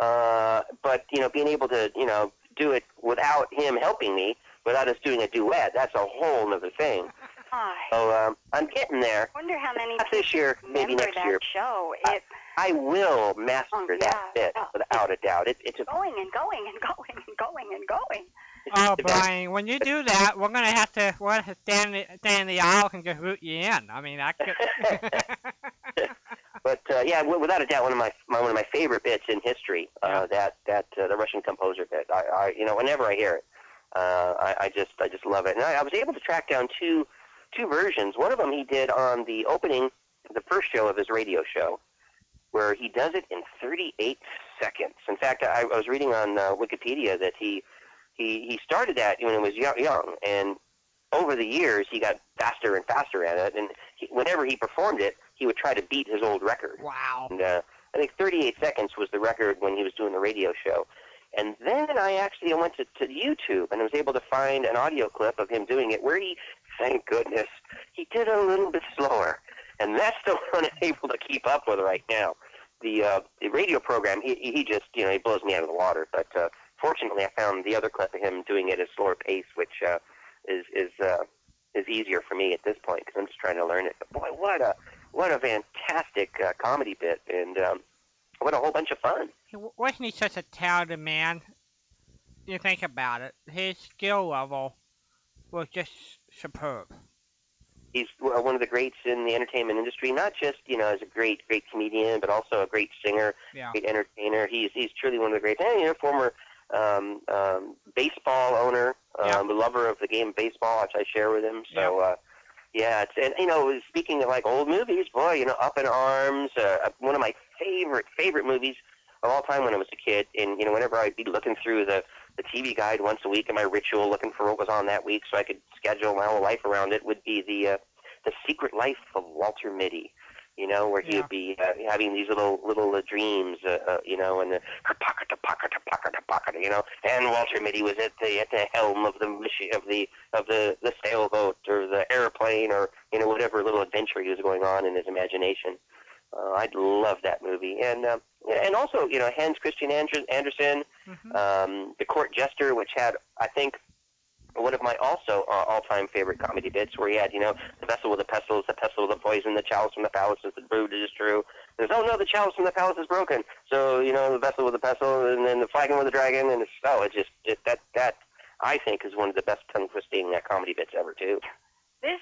uh, but you know, being able to you know do it without him helping me, without us doing a duet, that's a whole other thing. [LAUGHS] I So um, I'm getting there. I wonder how many Not this year, maybe next that year. show. I- I will master Oh, that bit Oh. without a doubt. It, it's a going and going and going and going and going. [LAUGHS] Oh. Brian, when you do that, we're gonna have to we're gonna have to stand in- stand in the aisle and just root you in. I mean, I [LAUGHS] could. But uh, yeah, w- without a doubt, one of my, my one of my favorite bits in history. Uh, that that uh, the Russian composer bit. I, I you know whenever I hear it, uh, I, I just I just love it. And I, I was able to track down two two versions. One of them he did on the opening, the first show of his radio show, where he does it in 38 seconds. In fact, I, I was reading on uh, Wikipedia that he he he started that when he was young, young and over the years he got faster and faster at it. And he, whenever he performed it, he would try to beat his old record. wow. And uh, I think 38 seconds was the record when he was doing the radio show. And then I actually went to, to YouTube and I was able to find an audio clip of him doing it where he, thank goodness, he did it a little bit slower. And that's the [LAUGHS] one I'm able to keep up with right now. The uh, the radio program, he, he just, you know, he blows me out of the water. But uh, fortunately, I found the other clip of him doing it at a slower pace, which uh, is is uh, is easier for me at this point because I'm just trying to learn it. But boy, what a what a fantastic uh, comedy bit, and um, what a whole bunch of fun. Wasn't he such a talented man? You think about it, his skill level was just superb. He's one of the greats in the entertainment industry, not just you know as a great great comedian, but also a great singer, Yeah. great entertainer. He's he's truly one of the greats. And you know, former um, um, baseball owner, Yeah. um, a lover of the game of baseball, which I share with him. So. Uh, yeah, it's, and you know, speaking of like old movies, boy, you know, Up in Arms, uh, one of my favorite favorite movies of all time when I was a kid. And you know, whenever I'd be looking through the the TV guide once a week in my ritual, looking for what was on that week, so I could schedule my whole life around it, would be the uh, the Secret Life of Walter Mitty. You know, where he Yeah. would be uh, having these little little uh, dreams, uh, uh, you know, and the pocket to pocket to pocket to pocket, you know. And Walter Mitty was at the at the helm of the of the of the the sailboat or the airplane or you know whatever little adventure he was going on in his imagination. Uh, I love that movie, and um, and also you know Hans Christian Ander- Andersen, hmm um, The Court Jester, which had I think one of my also uh, all-time favorite comedy bits, where he had you know the vessel with the pestles, the pestle with the poison, the chalice from the palace is the brood is true. There's oh no, the chalice from the palace is broken. So you know the vessel with the pestle, and then the flagon with the dragon, and it's oh it just it, that that I think is one of the best tongue-twisting uh, comedy bits ever too. This,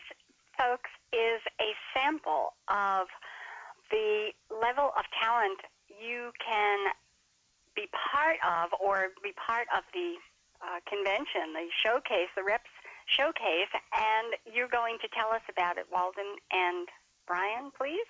folks, is a sample of the level of talent you can be part of or be part of the uh, convention, the showcase, the reps showcase, and you're going to tell us about it, Walden and Brian, please.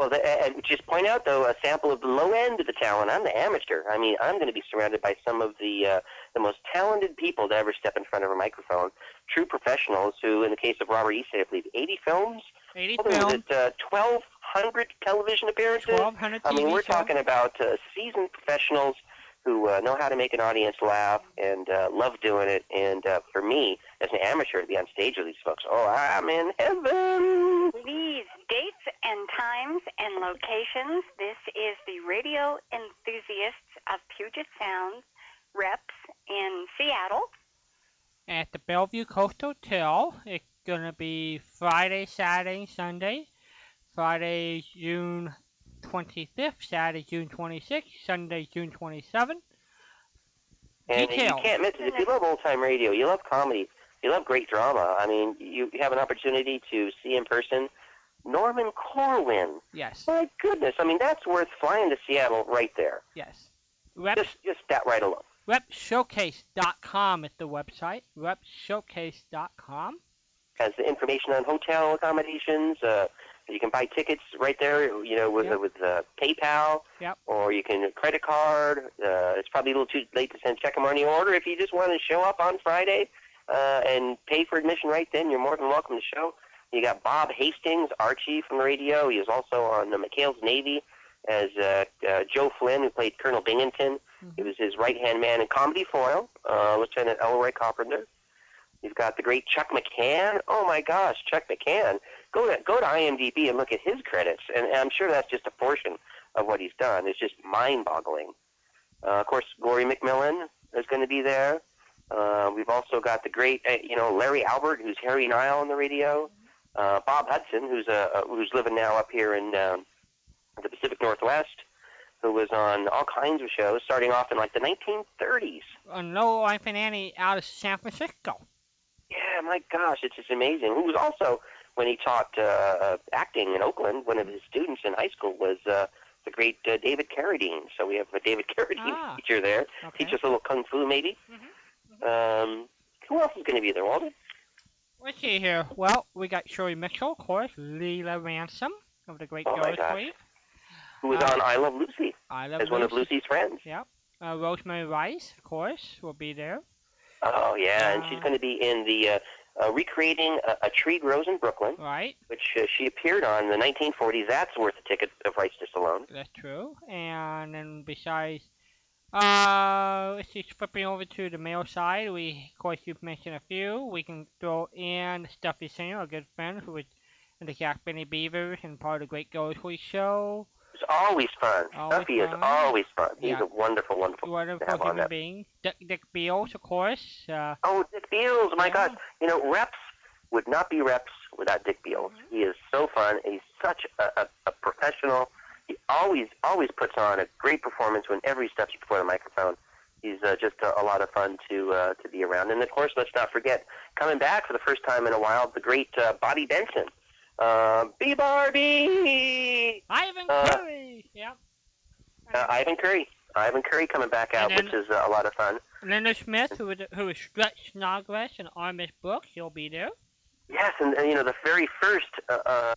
Well, the, and just point out though a sample of the low end of the talent. I'm the amateur. I mean, I'm going to be surrounded by some of the uh, the most talented people to ever step in front of a microphone. True professionals who, in the case of Robert Easton, I believe 80 films. 80 films. Uh, 1,200 television appearances. 1,200 I mean, we're shows. talking about uh, seasoned professionals who uh, know how to make an audience laugh and uh, love doing it. And uh, for me, as an amateur, to be on stage with these folks, oh, I'm in heaven. These dates and times and locations. This is the Radio Enthusiasts of Puget Sound reps in Seattle. at the Bellevue Coast Hotel. It's gonna be Friday, Saturday, Sunday. Friday, June 25th, Saturday, June 26th, Sunday, June 27th. And Details. you can't miss it. If you love old time radio, you love comedy, you love great drama. I mean, you you have an opportunity to see in person Norman Corwin. Yes, My goodness, I mean that's worth flying to Seattle right there. yes. Rep, Just just that right alone. repshowcase.com is the website. Repshowcase.com. Has the information on hotel accommodations. Uh, you can buy tickets right there. You know, with Yep. with uh, PayPal. Yep. Or you can credit card. Uh, it's probably a little too late to send check or money order. If you just want to show up on Friday uh, and pay for admission right then, you're more than welcome to show. You got Bob Hastings, Archie from the radio. He was also on the McHale's Navy as uh, uh, Joe Flynn, who played Colonel Binghamton. He was his right-hand man in Comedy Foil, uh, Lieutenant Elroy Carpenter. You've got the great Chuck McCann. Oh my gosh, Chuck McCann. Go to go to IMDb and look at his credits, and I'm sure that's just a portion of what he's done. It's just mind-boggling. Uh, of course, Gloria McMillan is going to be there. Uh, we've also got the great, uh, you know, Larry Albert, who's Harry Nile on the radio. Uh, Bob Hudson, who's uh, uh, who's living now up here in um, the Pacific Northwest. who was on all kinds of shows, starting off in like the 1930s. Uh, no Life and Annie out of San Francisco. Yeah, my gosh, it's just amazing. Who was also, when he taught uh, acting in Oakland, one of his students in high school was uh, the great uh, David Carradine. So we have a David Carradine Ah. teacher there. Okay. Teach us a little kung fu, maybe. Um, who else is going to be there, Walter? Let's see here. Well, we got Shirley Mitchell, of course, Leila Ransom of the Great Oh, my Girls gosh. Who was Uh, on I Love Lucy I love as one of Lucy's friends. Yep. Uh, Rosemary Rice, of course, will be there. Oh yeah, and she's Uh, going to be in the uh, uh, recreating a, a Tree Grows in Brooklyn, Right, which uh, she appeared on in the 1940s. That's worth a ticket of rights just alone. that's true. And then besides, uh, let's see, flipping over to the male side, we, of course, you've mentioned a few. We can throw in Stuffy Singer, a good friend who was in the Jack Benny Beavers and part of the Great Gildersleeve show. It's always fun. Always Stuffy is always fun. He's Yeah. a wonderful, wonderful. Wonderful human being. Dick, Dick Beals, of course. Uh, Oh, Dick Beals! My Yeah. God, you know, reps would not be reps without Dick Beals. Mm-hmm. He is so fun. He's such a, a, a professional. He always, always puts on a great performance whenever he steps before the microphone. He's uh, just a, a lot of fun to uh, to be around. And of course, let's not forget coming back for the first time in a while, the great uh, Bobby Benson. Uh, B Barbie. Ivan Uh, Cury. Yep. Uh, Ivan Cury. Ivan Cury coming back out, then- which is uh, a lot of fun. Leonard Smith, who is, who is Stretch Snodgrass and Our Miss Brooks, he'll be there. Yes, and, and you know the very first uh,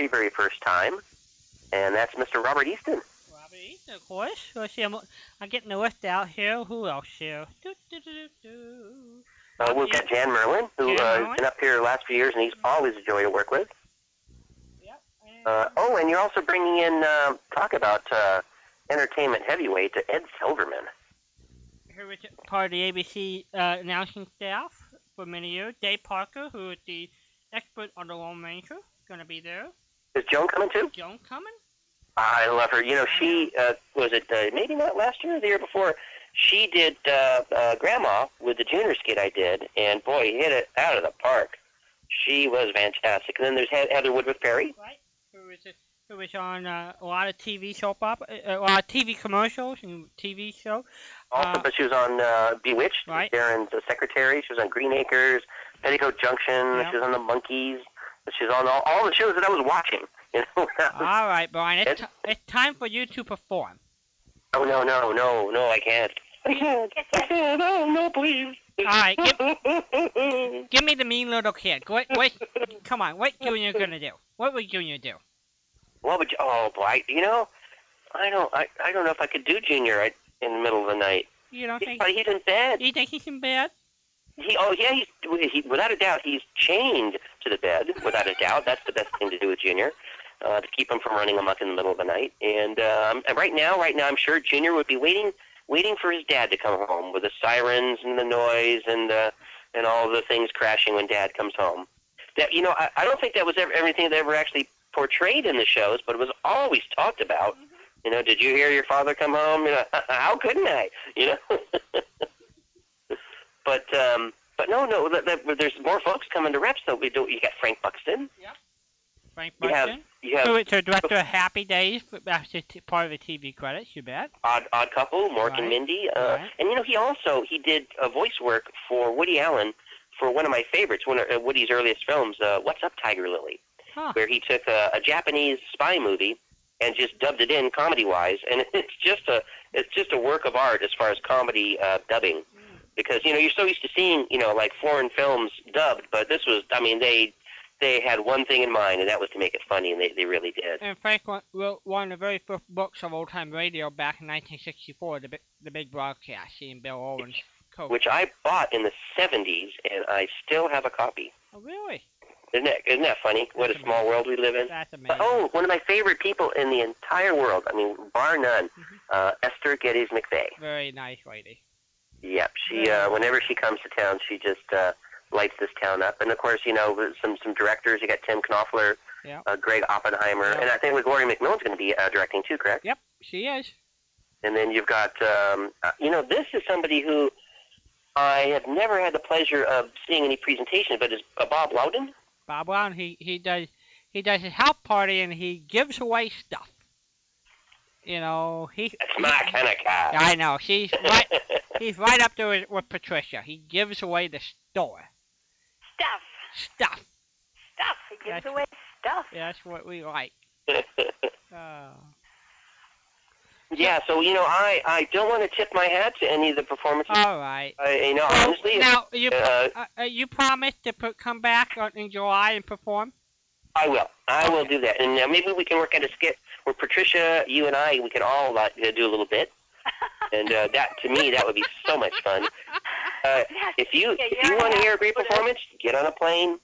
uh, very first time, and that's Mr. Robert Easton. Robert Easton, of course. Let's see, I'm, I'm getting the list out here. Who else here? Do, do, do. Uh, we've got Jan Merlin, who Jan uh, Merlin. been up here the last few years, and he's always a joy to work with. Yep. and- Uh, oh, and you're also bringing in uh, talk about uh, entertainment heavyweight to Ed Silverman. who is part of the ABC uh, announcing staff for many years. Dave Parker, who is the expert on the Lone Ranger, going to be there. Is Joan coming too? Joan coming? I love her. You know, she uh, was it uh, maybe not last year or the year before. She did uh, uh, Grandma with the junior skit I did, and boy, hit it out of the park. She was fantastic. And then there's He- Heather Woodruff Perry. Right. Who was on uh, a lot of TV soap opera, uh, a lot of TV commercials and TV show. Also, Uh, but she was on uh, Bewitched, Right. Darrin's secretary. She was on Green Acres, Petticoat Junction. Yeah. She was on The Monkees. She's on all, all the shows that I was watching. [LAUGHS] You know. All right, Brian. It's, It's- it's time for you to perform. oh no no no no! I can't. I can't. I can't. Oh no, please. All right, give, [LAUGHS] give me the mean little kid. What, what, come on, what Junior gonna do? What would Junior do? What would you? Oh boy, you know, I don't. I, I don't know if I could do Junior right in the middle of the night. You don't He's, think? he's in bed. You think he's in bed? He, oh yeah, he's he, without a doubt he's chained to the bed. Without a doubt, that's the best thing to do with Junior, uh, to keep him from running amok in the middle of the night. And, um, and right now, right now, I'm sure Junior would be waiting, waiting for his dad to come home with the sirens and the noise and uh, and all the things crashing when Dad comes home. That you know, I, I don't think that was ever, everything that ever actually portrayed in the shows, but it was always talked about. You know, did you hear your father come home? You know, how couldn't I? You know. [LAUGHS] but um, but no, no, th- th- there's more folks coming to reps though. We do. You got Frank Buxton. Yeah. Frank You have Buxton? you have Who is the director of Happy Days, but that's just t- part of the TV credits, you bet. Odd Odd Couple, Mork Right. and Mindy, uh, Right. and you know he also he did uh, voice work for Woody Allen for one of my favorites, one of uh, Woody's earliest films, uh, What's Up, Tiger Lily, Huh. where he took a, a Japanese spy movie and just dubbed it in comedy wise, and [LAUGHS] it's just a it's just a work of art as far as comedy uh, dubbing. Because you know you're so used to seeing you know like foreign films dubbed, but this was I mean they they had one thing in mind, and that was to make it funny, and they, they really did. And Frank wrote one of the very first books of old time radio back in 1964, the, Big- the Big Broadcast, he and Bill Owens co Which I bought in the 70s, and I still have a copy. Oh, really? Isn't that, isn't that funny? What a That's small world we live in. That's But, oh, one of my favorite people in the entire world, I mean, bar none, uh, Esther Geddes McVeigh. Very nice lady. Yep, she, uh, whenever she comes to town, she just uh, lights this town up. And of course, you know, some some directors. You got Tim Knopfler, Yeah. uh, Greg Oppenheimer, Yeah. and I think Gloria McMillan's going to be uh, directing too, correct? Yep, she is. And then you've got, um, uh, you know, this is somebody who I have never had the pleasure of seeing any presentation, but is uh, Bob Loudon. Bob Brown. He he does he does his house party and he gives away stuff. You know, he. That's my kind of guy. I know. She's. [LAUGHS] he's right up there with, with Patricia. He gives away the store Stuff. stuff. Stuff. He gives That's- away stuff. That's what we like. Uh, [LAUGHS] yeah, so you know, I I don't want to tip my hat to any of the performances. all right. I, you know, Well, honestly, now you uh, uh, uh, you promised to put, come back in July and perform. I will. I will do that, and uh, maybe we can work out a skit where Patricia, you and I, we can all uh, do a little bit, [LAUGHS] and uh, that to me that would be so much fun. [LAUGHS] Uh, Yes. if you Yeah, if yeah, you want to yeah. hear a great performance, get on a plane,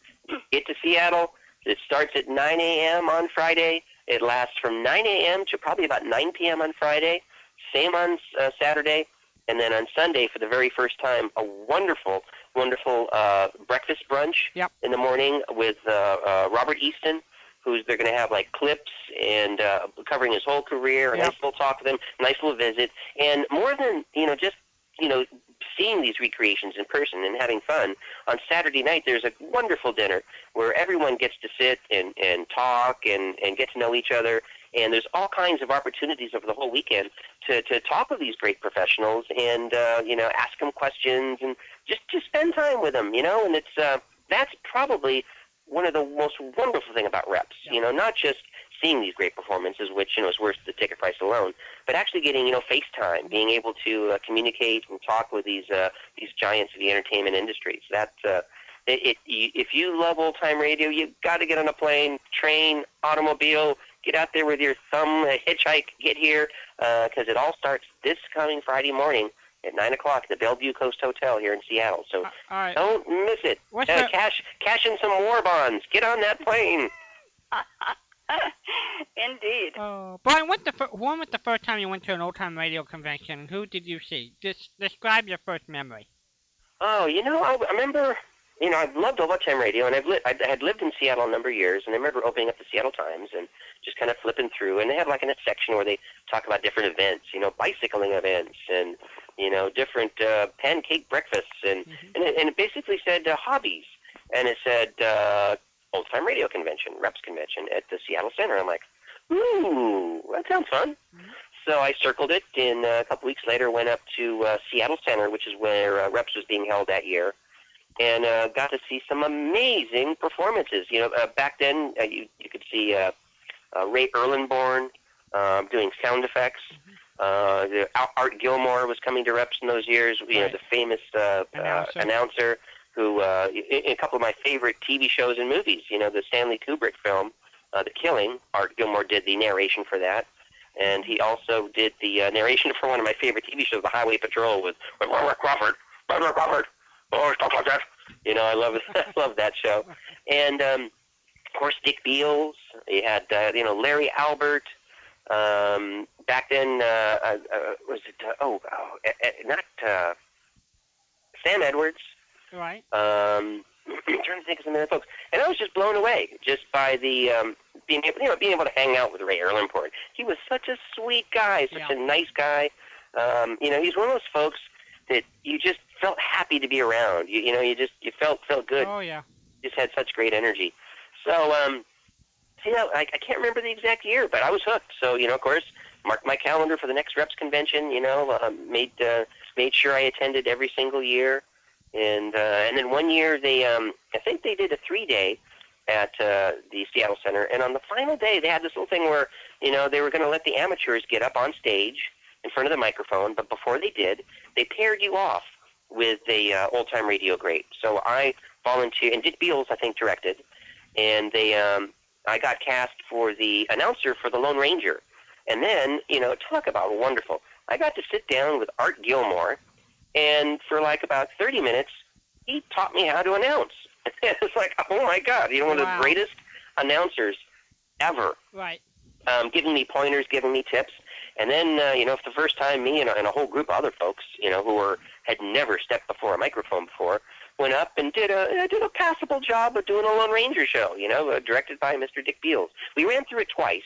get to Seattle. It starts at 9 a.m. on Friday. It lasts from 9 a.m. to probably about 9 p.m. on Friday. Same on uh, Saturday, and then on Sunday for the very first time, a wonderful, wonderful uh, breakfast brunch Yep. in the morning with uh, uh, Robert Easton. Who's they're going to have like clips and uh, covering his whole career, a Yep. nice little talk with him, nice little visit, and more than you know, just you know, seeing these recreations in person and having fun. On Saturday night, there's a wonderful dinner where everyone gets to sit and, and talk and, and get to know each other. And there's all kinds of opportunities over the whole weekend to, to talk with these great professionals and, uh, you know, ask them questions and just, just spend time with them, you know. And it's uh, that's probably one of the most wonderful thing about reps, you know, not just seeing these great performances, which, you know, is worth the ticket price alone, but actually getting, you know, FaceTime, being able to uh, communicate and talk with these uh, these giants of the entertainment industry. So that uh, it, it, if you love old time radio, you've got to get on a plane, train, automobile, get out there with your thumb, uh, hitchhike, get here, because it all starts this coming Friday morning at nine o'clock at the Bellevue Coast Hotel here in Seattle. So Uh, all right. don't miss it. What's Uh, the- cash cash in some war bonds. Get on that plane. [LAUGHS] Indeed. Uh, Brian, what the fir- when was the first time you went to an old time radio convention? Who did you see? Just describe your first memory. Oh, you know, I, I remember, you know, I've loved old time radio, and I've li- I had lived in Seattle a number of years, and I remember opening up the Seattle Times and just kind of flipping through, and they have like a section where they talk about different events, you know, bicycling events, and you know, different uh, pancake breakfasts, and Mhm. and, it, and it basically said uh, hobbies, and it said uh, old time radio convention, reps convention at the Seattle Center. I'm like, ooh, that sounds fun. So I circled it, and uh, a couple weeks later went up to uh, Seattle Center, which is where uh, Reps was being held that year, and uh, got to see some amazing performances. You know, uh, back then uh, you you could see uh, uh, Ray Erlenborn um, doing sound effects. Uh, the, Art Gilmore was coming to Reps in those years. You know, the famous uh, Announcer. Uh, announcer who uh, in, in a couple of my favorite TV shows and movies. You know, the Stanley Kubrick film, uh, The Killing. Art Gilmore did the narration for that. And he also did the uh, narration for one of my favorite TV shows, The Highway Patrol, with, with Robert Crawford. Robert Crawford. Oh, stuff like that. You know, I love [LAUGHS] I love that show. And um, of course, Dick Beals. He had uh, you know Larry Albert. Um, back then, uh, uh, uh, was it? Uh, oh, oh uh, uh, not uh, Sam Edwards. Right. Um, [CLEARS THROAT] I'm trying to think of some other folks, and I was just blown away just by the um, being able, you know, being able to hang out with Ray Erlenborn. He was such a sweet guy, such Yeah. a nice guy. Um, you know, he's one of those folks that you just felt happy to be around. You, you know, you just you felt felt good. Oh yeah. Just had such great energy. So, um, know, I, I can't remember the exact year, but I was hooked. So, you know, of course, marked my calendar for the next reps convention. You know, uh, made uh, made sure I attended every single year, and uh, and then one year they, um, I think they did a three day at uh, the Seattle Center, and on the final day they had this little thing where you know they were going to let the amateurs get up on stage in front of the microphone, but before they did, they paired you off with a uh, old time radio great. So I volunteered, and Dick Beals I think directed, and they um, I got cast for the announcer for the Lone Ranger, and then you know talk about wonderful. I got to sit down with Art Gilmore, and for like about 30 minutes, he taught me how to announce. [LAUGHS] it's like, oh my God, you know, one of the greatest announcers ever Right. um, giving me pointers, giving me tips. And then, uh, you know, for the first time, me and and a whole group of other folks, you know, who were had never stepped before a microphone before, went up and did a did a passable job of doing a Lone Ranger show. You know, uh, directed by Mr. Dick Beals. We ran through it twice,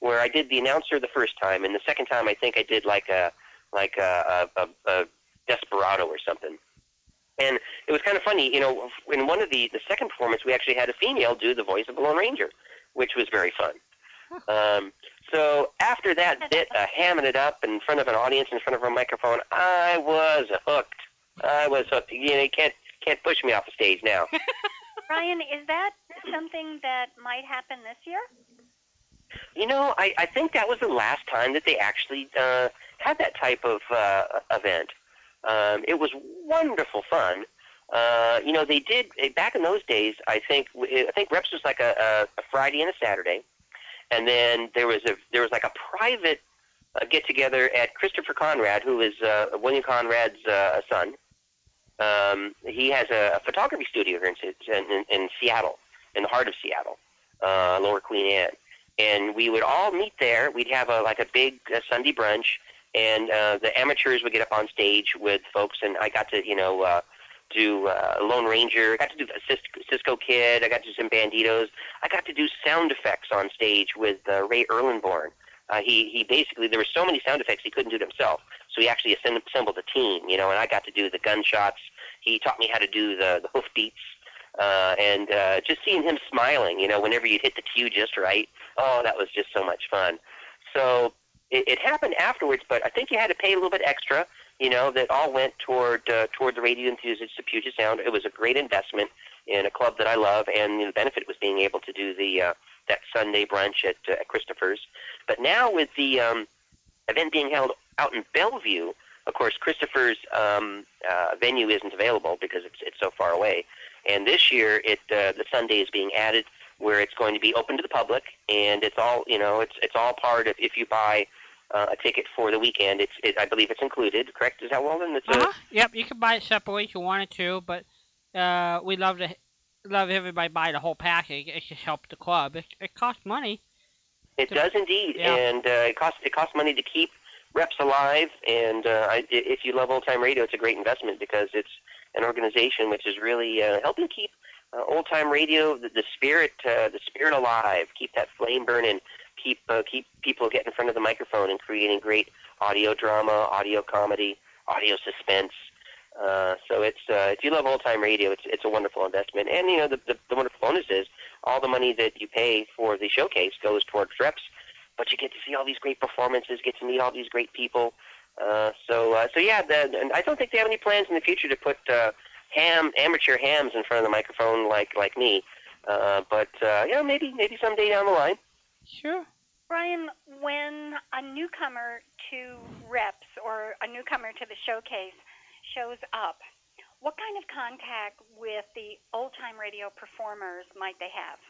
where I did the announcer the first time, and the second time I think I did like a like a, a, a, desperado or something. And it was kind of funny, you know. In one of the the second performance, we actually had a female do the voice of a Lone Ranger, which was very fun. Um, so after that bit, uh, hamming it up in front of an audience, in front of a microphone, I was hooked. I was hooked. You know, you can't can't push me off the stage now. [LAUGHS] Ryan, is that something that might happen this year? You know, I, I think that was the last time that they actually uh, had that type of uh, event. Um, it was wonderful fun. Uh, you know, they did eh, back in those days. I think I think reps was like a, a, a Friday and a Saturday, and then there was a there was like a private uh, get together at Christopher Conrad, who is uh, William Conrad's uh, son. Um, he has a, a photography studio here in, in, in Seattle, in the heart of Seattle, uh, Lower Queen Anne. And we would all meet there. We'd have a like a big uh, Sunday brunch, and uh, the amateurs would get up on stage with folks, and I got to you know uh, do uh, Lone Ranger. I got to do a Cisco Kid. I got to do some Banditos. I got to do sound effects on stage with uh, Ray Erlenborn. Uh, he he basically there were so many sound effects he couldn't do it himself, so he actually assembled a team. You know, and I got to do the gunshots. He taught me how to do the the hoof beats. Uh, and uh, just seeing him smiling, you know, whenever you'd hit the cue just right, oh, that was just so much fun. So it, it happened afterwards, but I think you had to pay a little bit extra you know, that all went toward uh, toward the radio enthusiasts of Puget Sound. It was a great investment in a club that I love, and the benefit was being able to do the uh, that Sunday brunch at, uh, at Christopher's. But now with the um, event being held out in Bellevue, of course, Christopher's um, uh, venue isn't available because it's it's so far away. And this year, it uh, the Sunday is being added where it's going to be open to the public, and it's all you know, it's it's all part of if you buy uh, a ticket for the weekend. It's, it, I believe it's included. Correct? Is that Walden? It's Uh-huh. Yep, you can buy it separately if you wanted to, but uh, we love to love everybody buy the whole package. It just helps the club. It, it costs money. it does indeed, Yeah. and uh, it costs it costs money to keep reps alive. And uh, I, if you love old time radio, it's a great investment because it's an organization which is really uh, helping keep uh, old time radio, the, the spirit, uh, the spirit alive. Keep that flame burning. Keep uh, keep people getting in front of the microphone and creating great audio drama, audio comedy, audio suspense. Uh, so it's uh, if you love old time radio, it's it's a wonderful investment. And you know the, the the wonderful bonus is all the money that you pay for the showcase goes towards reps, but you get to see all these great performances, get to meet all these great people. Uh, so uh, so yeah, the, and I don't think they have any plans in the future to put uh, ham amateur hams in front of the microphone like like me. Uh, but uh, you know maybe maybe someday down the line. Sure. Brian, when a newcomer to reps or a newcomer to the showcase shows up, what kind of contact with the old time radio performers might they have?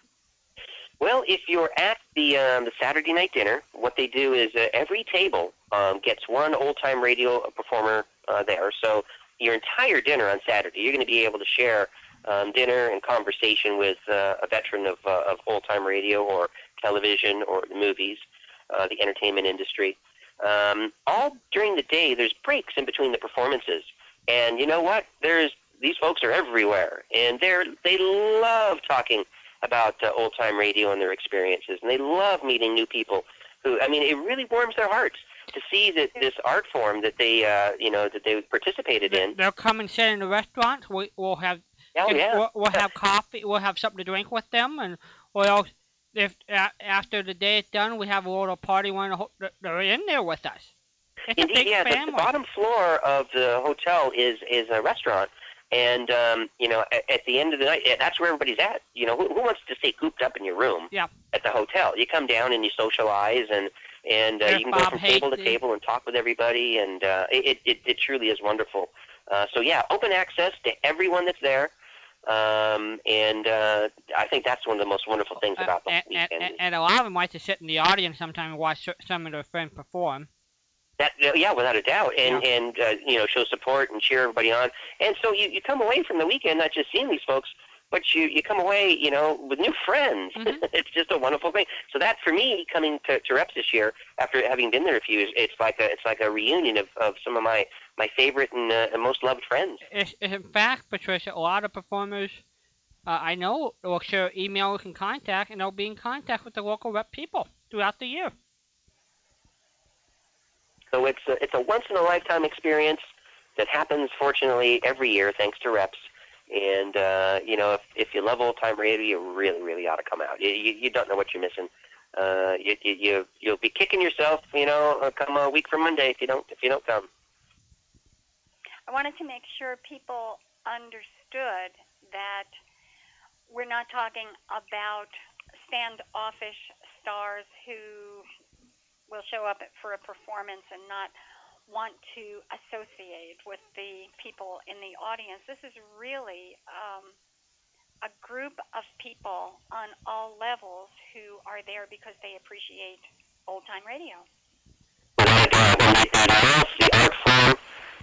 Well, if you're at the um, the Saturday night dinner, what they do is uh, every table um, gets one old time radio performer uh, there. So your entire dinner on Saturday, you're going to be able to share um, dinner and conversation with uh, a veteran of uh, of old time radio or television or the movies, uh, the entertainment industry. Um, all during the day, there's breaks in between the performances, and you know what? There's these folks are everywhere, and they're they love talking about uh, old time radio and their experiences, and they love meeting new people. Who I mean, it really warms their hearts to see that this art form that they uh, you know that they participated in. They'll come and sit in the restaurant. We, we'll have Oh yeah, we'll, we'll have coffee. We'll have something to drink with them, and well, if a, after the day is done, we have a little party when they're in there with us. It's a Indeed, yeah. The, the bottom floor of the hotel is is a restaurant, and um, you know, at, at the end of the night, that's where everybody's at. You know, who, who wants to stay cooped up in your room Yeah. at the hotel? You come down and you socialize, and and uh, There's you can go Bob from table to table and talk with everybody, and uh, it, it it truly is wonderful. Uh, so yeah, open access to everyone that's there. Um, and uh, I think that's one of the most wonderful things Uh, about the and, weekend. and, and, and a lot of them like to sit in the audience sometime and watch some of their friends perform. That yeah, without a doubt, and and uh, you know show support and cheer everybody on. And so you you come away from the weekend not just seeing these folks, but you you come away, you know, with new friends. Mhm. [LAUGHS] it's just a wonderful thing. So that for me, coming to, to reps this year after having been there a few years, it's like a it's like a reunion of, of some of my my favorite and, uh, and most loved friends. Is, is in fact, Patricia, a lot of performers uh, I know will share emails and contact, and they'll be in contact with the local rep people throughout the year. So it's a, it's a once in a lifetime experience that happens, fortunately, every year thanks to reps. And uh, you know, if if you love old time radio, you really really ought to come out. You you, you don't know what you're missing. Uh, you, you you you'll be kicking yourself, you know, uh, come a week from Monday if you don't if you don't come. I wanted to make sure people understood that we're not talking about standoffish stars who will show up for a performance and not want to associate with the people in the audience. This is really um, a group of people on all levels who are there because they appreciate old time radio. Without a doubt, and they, they love the art form.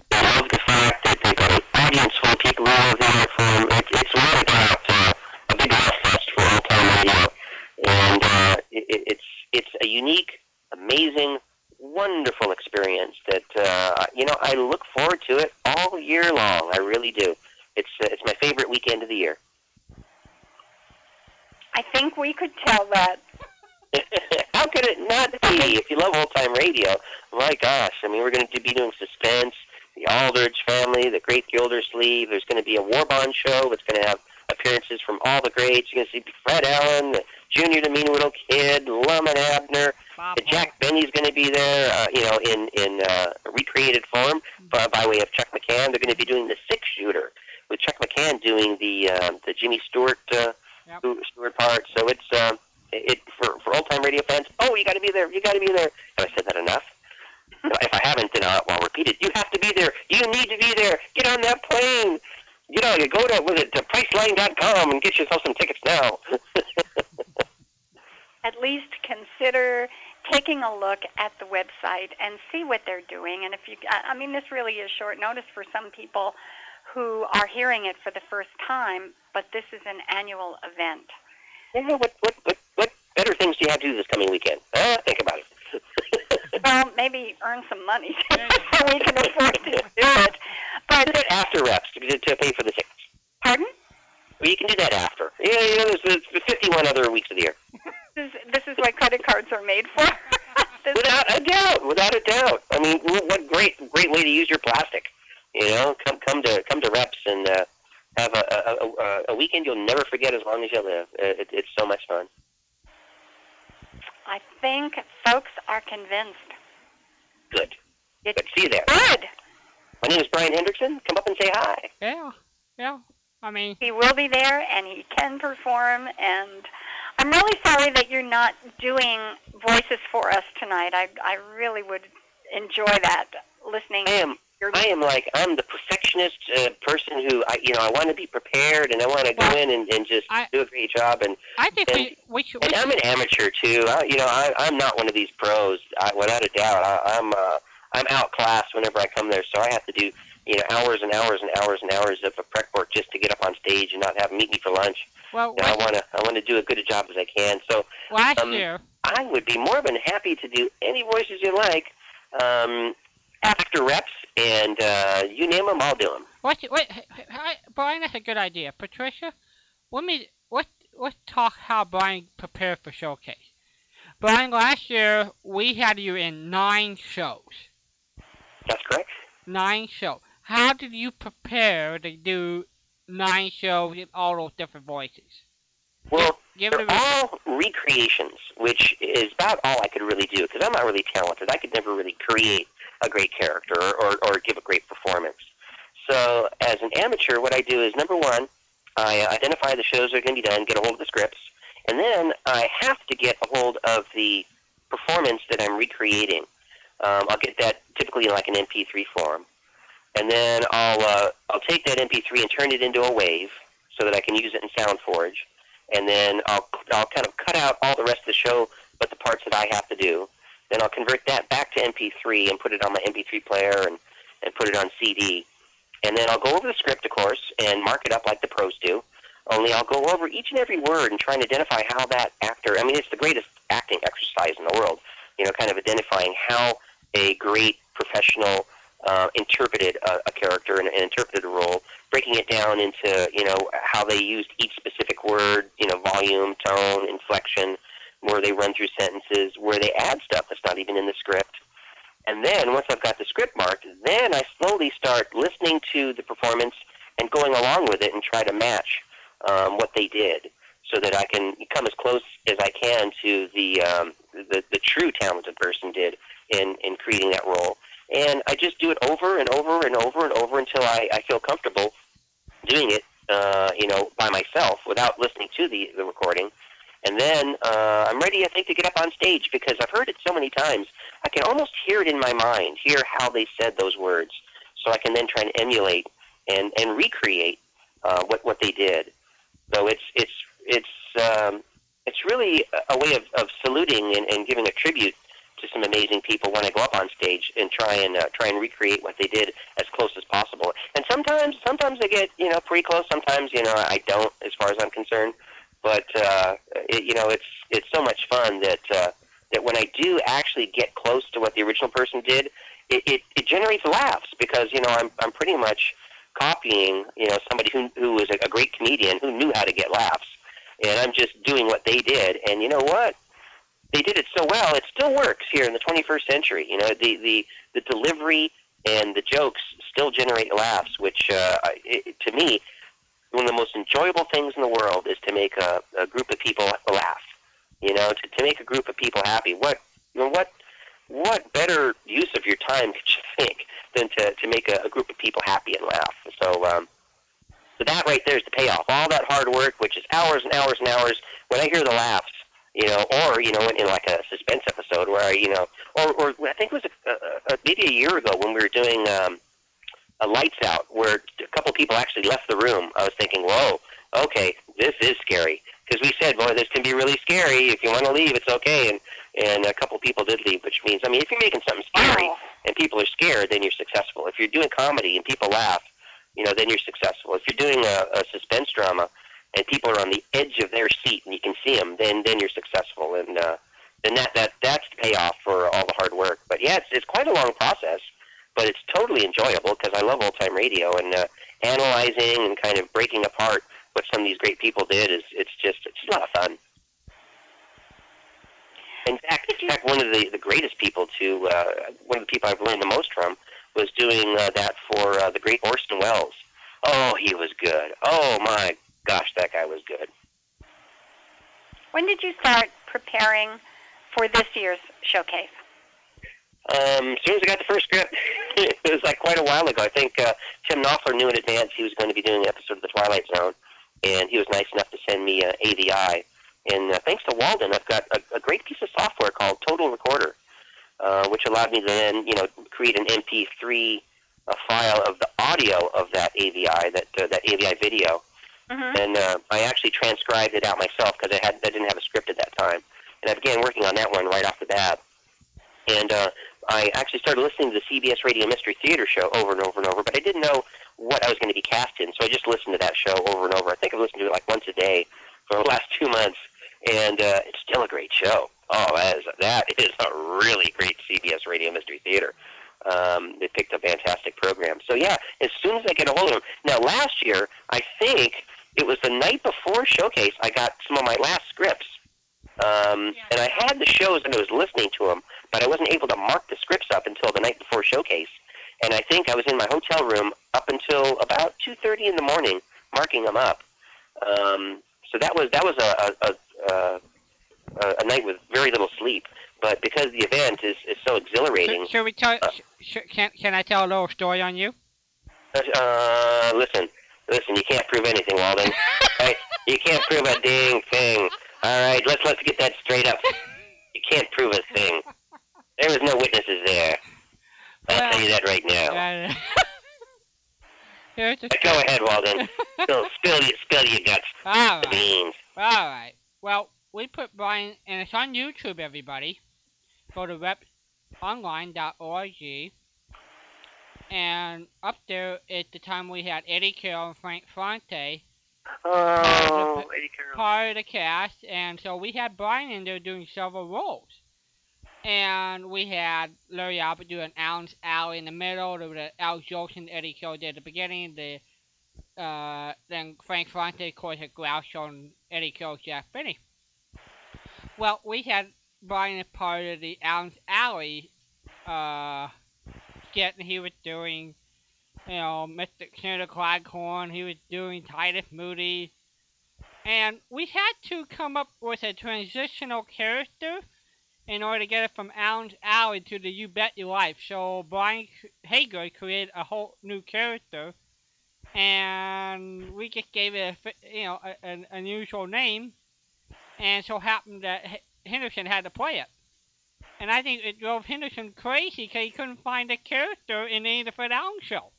They love the fact that they've got an audience full people who love the form. It, it's without a a big love for old time radio, and it, it- it's it's a unique, amazing, wonderful experience that uh, you know I look forward to it all year long. I really do. It's uh, it's my favorite weekend of the year. I think we could tell that. [LAUGHS] How could it not be? If you love old time radio, my gosh! I mean, we're going to be doing Suspense, the Aldrich family, the Great Gildersleeve. There's going to be a War Bond show that's going to have appearances from all the greats. You're going to see Fred Allen, the Junior the Mean Little Kid, Lum Abner. Bob Uh, Jack Benny's going to be there, uh, you know, in in uh, recreated form by, by way of Chuck McCann. They're going to be doing the six shooter with Chuck McCann doing the uh, the Jimmy Stewart uh, Yep. Stewart part. So it's um, it for for old time radio fans. Oh, you got to be there. You got to be there. Have I said that enough? [LAUGHS] if I haven't, then I'll, I'll repeat it. You have to be there. You need to be there. Get on that plane. You know, you go to with it to Priceline.com and get yourself some tickets now. [LAUGHS] at least consider taking a look at the website and see what they're doing. And if you, I I mean, this really is short notice for some people who are hearing it for the first time, but this is an annual event. you know what what what what better things do you have to do this coming weekend? Uh, think about it. Well, maybe earn some money [LAUGHS] so we can afford to do it. But do that after reps to, to pay for the tickets. pardon? Well, you can do that after. Yeah, you know, there's, there's 51 other weeks of the year. [LAUGHS] This is, this is what credit cards are made for. [LAUGHS] Without a doubt, without a doubt. I mean, what great great way to use your plastic. You know, come come to come to reps and uh, have a, a, a, a weekend you'll never forget as long as you live. Uh, It, it's so much fun. I think folks are convinced. Good. It- Good. See you there. Good. My name is Brian Hendrickson. Come up and say hi. Yeah, yeah. I mean, He will be there and he can perform and I'm really sorry that you're not doing voices for us tonight. I I really would enjoy that listening. I am Your- I am like I'm the perfectionist uh, person who I you know I want to be prepared and I want to go in and, and just I- do a great job and I think And- we we should. We and should I'm an amateur too. I, you know I I'm not one of these pros I, without a doubt. I, I'm uh, I'm outclassed whenever I come there, so I have to do you know hours and hours and hours and hours of prep work just to get up on stage and not have meet me for lunch. well, And I want to I want to do as good a job as I can. So last um, I would be more than happy to do any voices you like um, after reps, and uh, you name them, I'll do them. what what I, Brian? That's a good idea. Patricia, let me let let's talk how Brian prepared for showcase. Brian, last year we had you in nine shows. That's correct. Nine shows. How did you prepare to do nine shows in all those different voices? Well, Give they're all recreations, which is about all I could really do because I'm not really talented. I could never really create a great character or, or, give a great performance. So, as an amateur, what I do is number one, I identify the shows that are going to be done, get a hold of the scripts, and then I have to get a hold of the performance that I'm recreating. Um, I'll get that typically in like an MP3 form, and then I'll uh, I'll take that MP3 and turn it into a wave so that I can use it in SoundForge and then I'll I'll kind of cut out all the rest of the show, but the parts that I have to do. Then I'll convert that back to MP3 and put it on my MP3 player and and put it on CD. And then I'll go over the script, of course, and mark it up like the pros do. Only I'll go over each and every word and try and identify how that actor. I mean, it's the greatest acting exercise in the world. You know, kind of identifying how a great professional uh, interpreted a, a character and, and interpreted a role, breaking it down into you know how they used each specific word, you know, volume, tone, inflection, where they run through sentences, where they add stuff that's not even in the script. And then once I've got the script marked, then I slowly start listening to the performance and going along with it and try to match um, what they did, so that I can come as close as I can to the um, the, the true talented person did in in creating that role. And I just do it over and over and over and over until I, I feel comfortable doing it, uh, you know, by myself without listening to the, the recording. And then uh, I'm ready, I think, to get up on stage because I've heard it so many times. I can almost hear it in my mind, hear how they said those words, so I can then try and emulate and, and recreate uh, what what they did. So it's it's it's um, it's really a way of, of saluting and, and giving a tribute to some amazing people when I go up on stage and try and uh, try and recreate what they did as close as possible. And sometimes sometimes I get you know pretty close. Sometimes you know I don't, as far as I'm concerned. But uh, it, you know it's it's so much fun that uh, that when I do actually get close to what the original person did, it, it, it generates laughs because you know I'm I'm pretty much copying you know somebody who who was a, great comedian who knew how to get laughs, and I'm just doing what they did. And you know what? They did it so well, it still works here in the 21st century. You know, the the the delivery and the jokes still generate laughs, which uh, it, to me, one of the most enjoyable things in the world is to make a, a group of people laugh. You know, to, to make a group of people happy. What you know, what what better use of your time [LAUGHS] could you think than to, to make a, a group of people happy and laugh? So, um, so that right there is the payoff. All that hard work, which is hours and hours and hours. When I hear the laughs, you know, or you know, in, in like a suspense episode where I, you know, or, or I think it was a, a, a, maybe a year ago when we were doing um, a lights out, where a couple people actually left the room. I was thinking, whoa, okay, this is scary because we said, boy, this can be really scary. If you want to leave, it's okay, and and a couple people did leave, which means, I mean, if you're making something scary Wow. and people are scared, then you're successful. If you're doing comedy and people laugh, you know, then you're successful. If you're doing a, a suspense drama and people are on the edge of their seat and you can see them, then then you're successful. And uh, then that that that's the payoff for all the hard work. But yeah, it's it's quite a long process, totally enjoyable because I love old time radio and uh, analyzing and kind of breaking apart what some of these great people did is it's just it's just a lot of fun. In fact, in fact, one of the, the greatest people to uh, one of the people I've learned the most from was doing uh, that for uh, the great Orson Welles. Oh, he was good. Oh my gosh, that guy was good. When did you start preparing for this year's showcase? Um, as soon as I got the first script, [LAUGHS] it was like quite a while ago. I think uh, Tim Knopfler knew in advance he was going to be doing an episode of The Twilight Zone, and he was nice enough to send me uh, AVI. And uh, thanks to Walden, I've got a, a great piece of software called Total Recorder, uh, which allowed me to then, you know, create an MP3 uh, file of the audio of that AVI, that uh, that AVI video, Mm-hmm. and uh, I actually transcribed it out myself because I had I didn't have a script at that time, and I began working on that one right off the bat. And uh, I actually started listening to the CBS Radio Mystery Theater show over and over and over, but I didn't know what I was going to be cast in, so I just listened to that show over and over. I think I've listened to it like once a day for the last [LAUGHS] two months, and uh, it's still a great show. Oh, that is that [LAUGHS] is a really great CBS Radio Mystery Theater. Um, they picked a fantastic program. So yeah, as soon as I get a hold of them. Now last year, I think it was the night before showcase. I got some of my last scripts, um, and I had the shows and I was listening to them, but I wasn't able to mark the scripts up until the night before showcase. And I think I was in my hotel room up until about 2:30 in the morning, marking them up. Um, so that was that was a a, a, a a night with very little sleep. But because the event is, is so exhilarating, Should we tell? Uh, sh- sh- can can I tell a little story on you? Uh, listen, listen. You can't prove anything, Walden. [LAUGHS] right? You can't prove a dang thing. All right, let's let's get that straight up. You can't prove a thing. There was no witnesses there. I'll tell you that right now. [LAUGHS] Here's the go ahead, Walden. [LAUGHS] Spill, spill, your, spill your guts. All The right. beans. All right. Well, we put Brian, and it's on YouTube, everybody. Go to repsonline.org. And up there at the time we had Eddie Carroll and Frank Fonte Oh, Eddie Carroll. part of the cast, and so we had Brian in there doing several roles. And we had Larry Albert doing Allen's Alley in the middle, there was Al Jolson, Eddie did at the beginning, the uh, then Frank Fonte, of course, had Groucho and Eddie Carroll's Jack Benny. Well, we had Brian as part of the Allen's Alley uh, skit, and he was doing, you know, Mr. Senator Claghorn, he was doing Titus Moody, and we had to come up with a transitional character in order to get it from Allen's Alley to the You Bet Your Life. So Brian Hager created a whole new character, and we just gave it a you know an unusual name, and so happened that Henderson had to play it. And I think it drove Henderson crazy because he couldn't find a character in any of the Fred Allen show.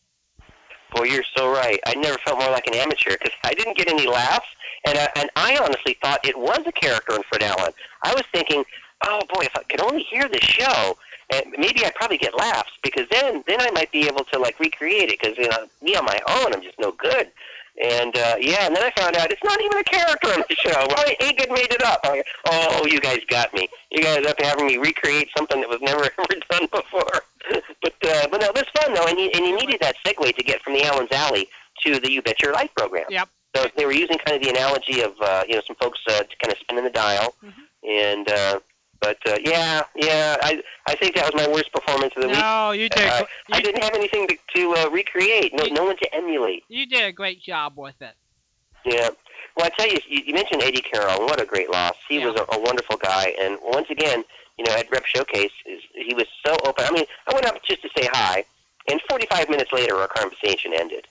Boy, you're so right. I never felt more like an amateur because I didn't get any laughs, and uh, and I honestly thought it was a character in Fred Allen. I was thinking, oh boy, if I could only hear the show, and maybe I'd probably get laughs because then then I might be able to like recreate it because you know me on my own, I'm just no good. And uh, yeah, and then I found out it's not even a character on the show. Well, Agid made it up. Oh, you guys got me. You guys up having me recreate something that was never [LAUGHS] ever done before. but uh, but no, it was fun though, and you and you needed that segue to get from the Allen's Alley to the You Bet Your Life program. Yep. So they were using kind of the analogy of uh, you know some folks uh, kind of spinning the dial, and uh, but uh, yeah, yeah, I I think that was my worst performance of the week. No, you did. Uh, you, I didn't have anything to, to uh, recreate, no no one to emulate. you did a great job with it. Yeah. Well, I tell you, you, you mentioned Eddie Carroll. What a great loss. He Yeah. was a, a wonderful guy, and once again, you know, at Rep Showcase, is, he was so open. I mean, I went up just to say hi, and 45 minutes later, our conversation ended.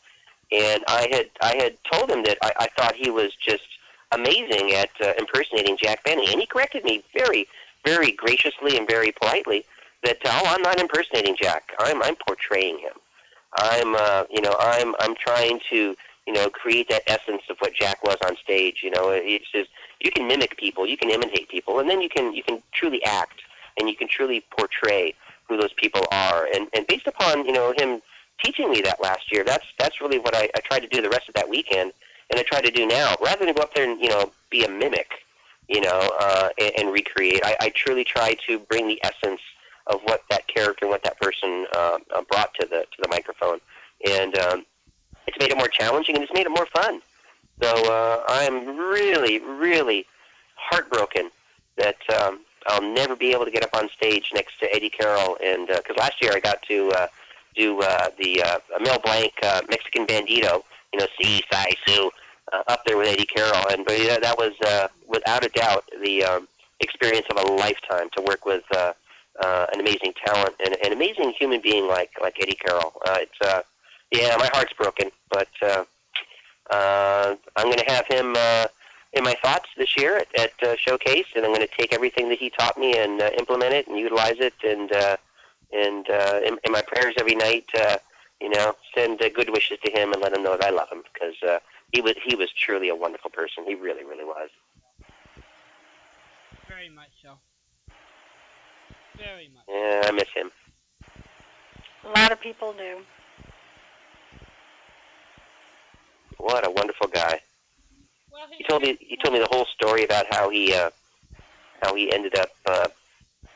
And I had I had told him that I, I thought he was just amazing at uh, impersonating Jack Benny, and he corrected me very, very graciously and very politely that oh, I'm not impersonating Jack. I'm I'm portraying him. I'm uh, you know I'm I'm trying to you know create that essence of what Jack was on stage. You know, it's just you can mimic people, you can imitate people, and then you can you can truly act and you can truly portray who those people are. And and based upon you know him teaching me that last year, that's that's really what I, I tried to do the rest of that weekend, and I try to do now. Rather than go up there and you know be a mimic, you know, uh, and, and recreate, I, I truly try to bring the essence of what that character what that person uh, uh, brought to the to the microphone, and um, it's made it more challenging and it's made it more fun. So uh, I'm really, really heartbroken that um, I'll never be able to get up on stage next to Eddie Carroll, and because last year I got to uh, do uh, the uh, Mel Blanc uh, Mexican Bandito, you know, Si Sai Su, uh, up there with Eddie Carroll, and but yeah, that was uh, without a doubt the um, experience of a lifetime to work with uh, uh, an amazing talent and an amazing human being like like Eddie Carroll. Uh, it's uh, yeah, my heart's broken, but uh, uh, I'm going to have him uh, in my thoughts this year at, at uh, Showcase, and I'm going to take everything that he taught me and uh, implement it and utilize it, and uh, and uh, in, in my prayers every night, uh, you know, send uh, good wishes to him and let him know that I love him because uh, he was he was truly a wonderful person. He really, really was. Very much so. Very much. Yeah, I miss him. A lot of people do. What a wonderful guy. Well, He told me he told me the whole story about how he uh, how he ended up, uh,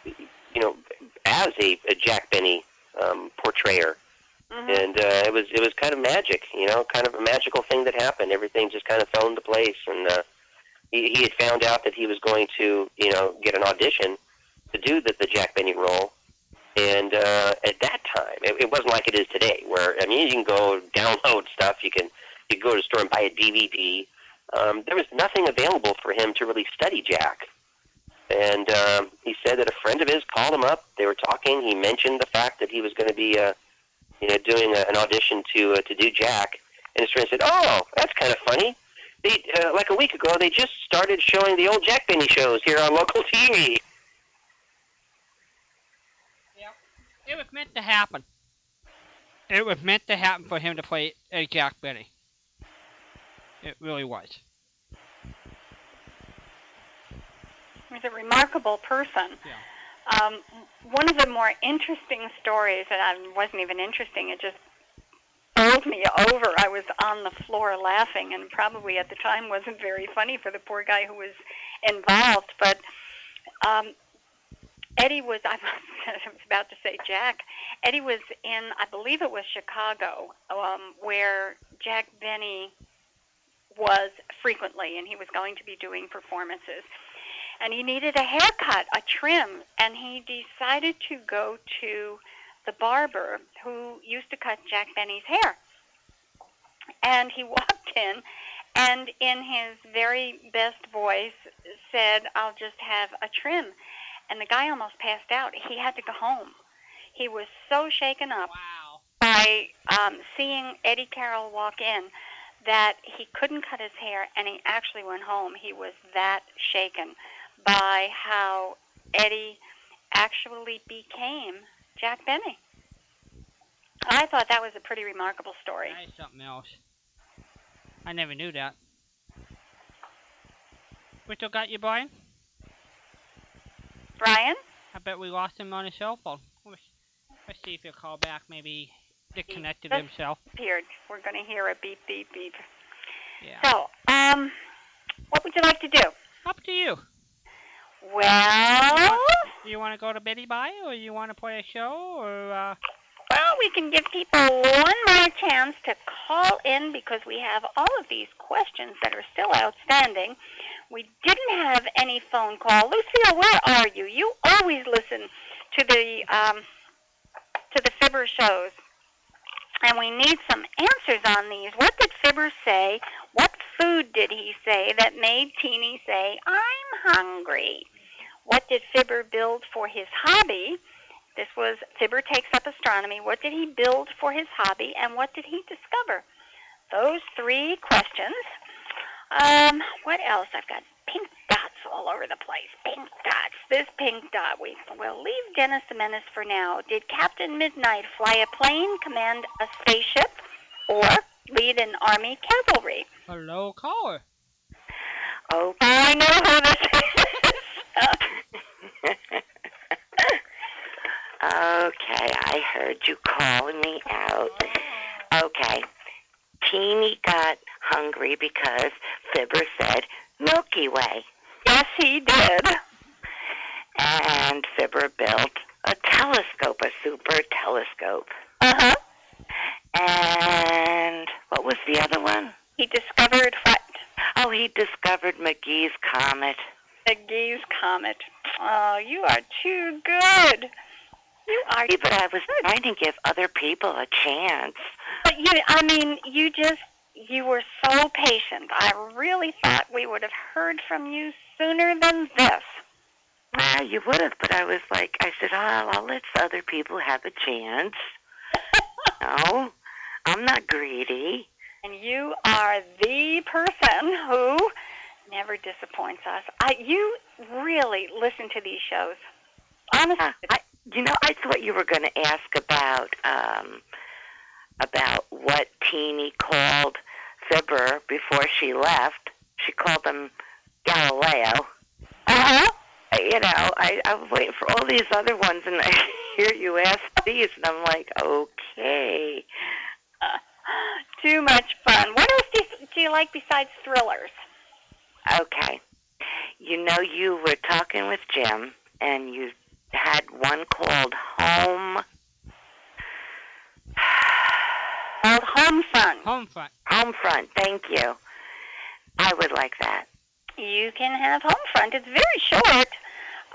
you know, as a, a Jack Benny um, portrayer, and uh, it was it was kind of magic, you know, kind of a magical thing that happened. Everything just kind of fell into place, and uh, he, he had found out that he was going to, you know, get an audition to do the, the Jack Benny role. And uh, at that time, it, it wasn't like it is today, where I mean, you can go download stuff, you can you can go to the store and buy a DVD. Um, there was nothing available for him to really study Jack. And um, he said that a friend of his called him up. They were talking. He mentioned the fact that he was going to be, uh, you know, doing a, an audition to uh, to do Jack. And his friend said, "Oh, that's kind of funny. They uh, like a week ago they just started showing the old Jack Benny shows here on local TV." Yeah, it was meant to happen. It was meant to happen for him to play a Jack Benny. It really was. He's a remarkable person. Um, one of the more interesting stories, and I wasn't even interesting, it just bowled me over. I was on the floor laughing, and probably at the time wasn't very funny for the poor guy who was involved. But um, Eddie was, [LAUGHS] I was about to say Jack, Eddie was in, I believe it was Chicago, um, where Jack Benny was frequently, and he was going to be doing performances. And he needed a haircut, a trim, and he decided to go to the barber who used to cut Jack Benny's hair. And he [LAUGHS] walked in and in his very best voice said, I'll just have a trim. And the guy almost passed out. He had to go home. He was so shaken up Wow. by um, seeing Eddie Carroll walk in that he couldn't cut his hair and he actually went home. He was that shaken by how Eddie actually became Jack Benny. I thought that was a pretty remarkable story. That is something else. I never knew that. We still got you, Brian? Brian? I bet we lost him on his cell phone. Let's, let's see if he'll call back. Maybe he disconnected himself. Appeared. We're going to hear a beep, beep, beep. Yeah. So, um, what would you like to do? Up to you. Well, Do you want to go to Betty Bye, or you want to play a show, or uh, well, we can give people one more chance to call in because we have all of these questions that are still outstanding. We didn't have any phone call. Lucille, where are you? You always listen to the um, to the Fibber shows, and we need some answers on these. What did Fibber say? What food did he say that made Teeny say, "I'm hungry"? What did Fibber build for his hobby? This was Fibber takes up astronomy. What did he build for his hobby, and what did he discover? Those three questions. Um, what else? I've got pink dots all over the place. Pink dots. This pink dot. We will leave Dennis the Menace for now. Did Captain Midnight fly a plane, command a spaceship, or lead an army cavalry? hello, caller? Oh, I know who this is. Okay, I heard you calling me out. Okay. Teeny got hungry because Fibber said Milky Way. yes, he did. And Fibber built a telescope, a super telescope. Uh huh. And what was the other one? He discovered what? Oh, he discovered McGee's Comet. McGee's comet. Oh, you are too good. You are. But I was trying to give other people a chance. But you, I mean, you just, you were so patient. I really thought we would have heard from you sooner than this. Ah, you would have, but I was like, I said, oh, I'll let other people have a chance. [LAUGHS] no, I'm not greedy. And you are the person who never disappoints us. I, you really listen to these shows. Honestly. Uh, I, you know, I thought you were going to ask about um, about what Teeny called Fibber before she left. She called him Galileo. Uh, You know, I, I was waiting for all these other ones, and I [LAUGHS] hear you ask these, and I'm like, okay. Too much fun. What else do you, do you like besides thrillers? Okay. You know, you were talking with Jim, and you had one called Home. Called Homefront. Homefront. Homefront. Thank you. I would like that. You can have Homefront. It's very short.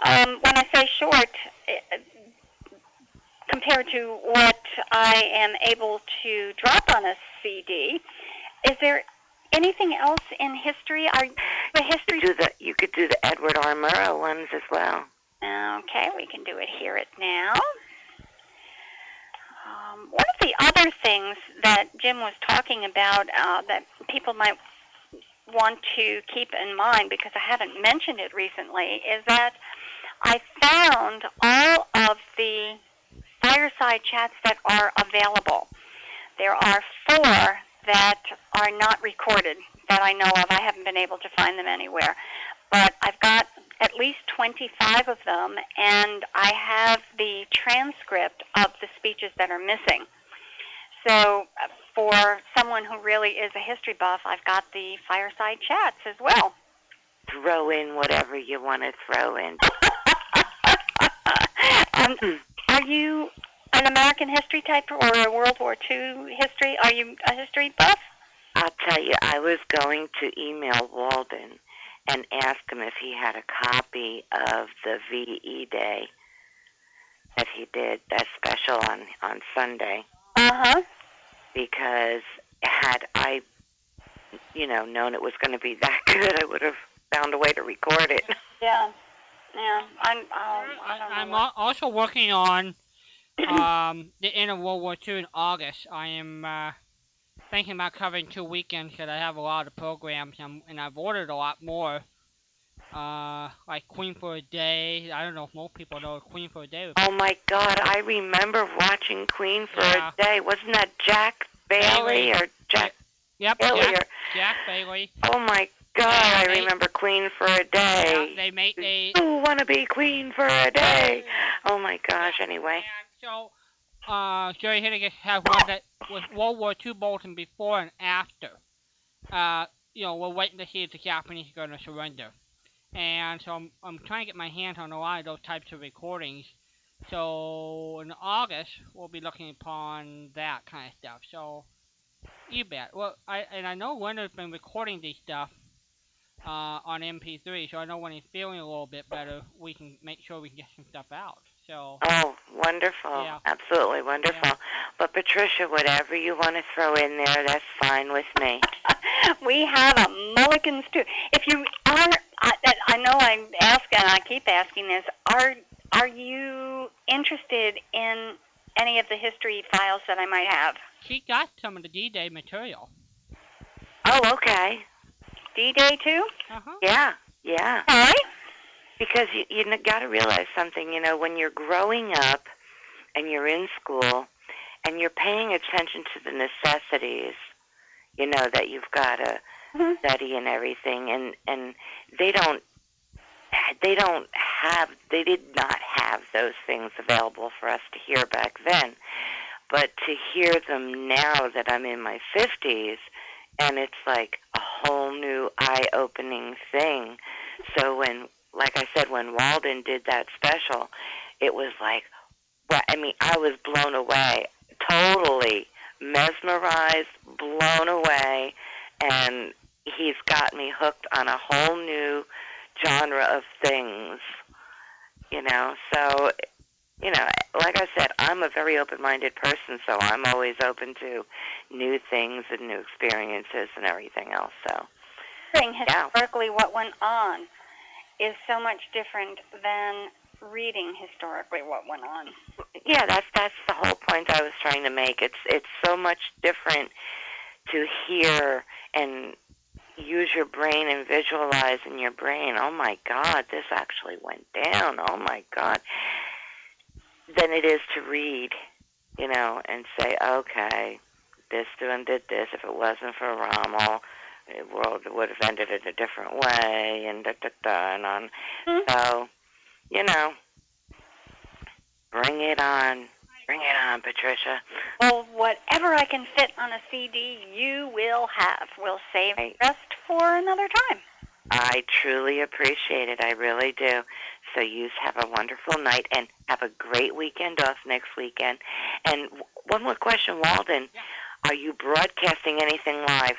Um, when I say short, eh, compared to what I am able to drop on a CD, is there anything else in history? Are the history? Do the you could do the Edward R. Murrow ones as well. Okay, we can do it. Hear it now. Um, one of the other things that Jim was talking about uh, that people might want to keep in mind because I haven't mentioned it recently is that I found all of the fireside chats that are available. There are four that are not recorded that I know of. I haven't been able to find them anywhere. But I've got at least 25 of them, and I have the transcript of the speeches that are missing. So uh, for someone who really is a history buff, I've got the fireside chats as well. Throw in whatever you want to throw in. [LAUGHS] Um, are you an American history type or a World War II history? Are you a history buff? I'll tell you, I was going to email Walden and ask him if he had a copy of the VE Day that he did, that special on on Sunday, Uh huh. because had I, you know, known it was going to be that [LAUGHS] good, I would have found a way to record it. Yeah. Yeah. I'm. Um, I don't know. I'm what- also working on [COUGHS] um, the end of World War II in August. I am uh, thinking about covering two weekends because I have a lot of programs and, and I've ordered a lot more. Uh, like Queen for a Day. I don't know if most people know Queen for a Day. Oh my God, I remember watching Queen for Yeah. a day. Wasn't that Jack Bailey Bailey. or Jack Yep, Bailey? Jack, Or, Jack Bailey. oh my God, Yeah, I they- remember Queen for a Yeah, day. they made they. Who wanna be queen for a day? Oh my gosh. Anyway, so, uh, Jerry Haendiges has one that was World War II bulletin before and after. Uh, you know, we're waiting to see if the Japanese are going to surrender. And so I'm, I'm trying to get my hands on a lot of those types of recordings. So in August, we'll be looking upon that kind of stuff. So, you bet. Well, I and I know Leonard's been recording these stuff uh, on MP3, so I know when he's feeling a little bit better, we can make sure we can get some stuff out. So. oh wonderful, Yeah. absolutely wonderful. Yeah. But Patricia, whatever you want to throw in there, that's fine with me. [LAUGHS] we have a mulligan stew. If you are, I, I know I ask and I keep asking this. Are are you interested in any of the history files that I might have? She got some of the D-Day material. Oh, okay. D-Day too? Uh-huh. Yeah, yeah. All right. Because you you got to realize something, you know, when you're growing up and you're in school and you're paying attention to the necessities, you know, that you've got to Mhm. study and everything and and they don't they don't have they did not have those things available for us to hear back then. But to hear them now that I'm in my 50s and it's like a whole new eye-opening thing. So when like I said when Walden did that special, it was like well, I mean, I was blown away, totally mesmerized, blown away, and he's got me hooked on a whole new genre of things, you know. So, you know, like I said, I'm a very open-minded person, so I'm always open to new things and new experiences and everything else. So, Yeah. historically what went on is so much different than reading historically what went on. yeah, that's that's the whole point I was trying to make. It's it's so much different to hear and use your brain and visualize in your brain. Oh my God, this actually went down. Oh my God, than it is to read, you know, and say, okay, this one did this. If it wasn't for Rommel, world would have ended in a different way, and da da da, and on. Mhm. So, you know, bring it on. Bring it on, Patricia. Well, whatever I can fit on a CD, you will have. We'll save the rest for another time. I truly appreciate it. I really do. So you have a wonderful night and have a great weekend off next weekend. And one more question, Walden. Yeah. Are you broadcasting anything live?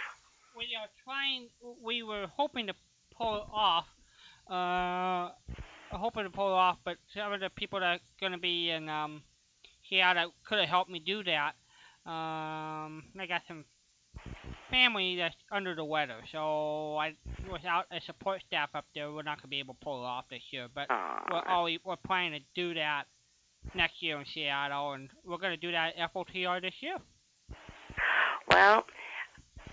We are trying. We were hoping to pull it off. Uh, hoping to pull off, but some of the people that are going to be in um, Seattle could have helped me do that. Um, I got some family that's under the weather, so I without a support staff up there, we're not going to be able to pull it off this year. But Aw. we're always, we're planning to do that next year in Seattle, and we're going to do that at FOTR this year. Well,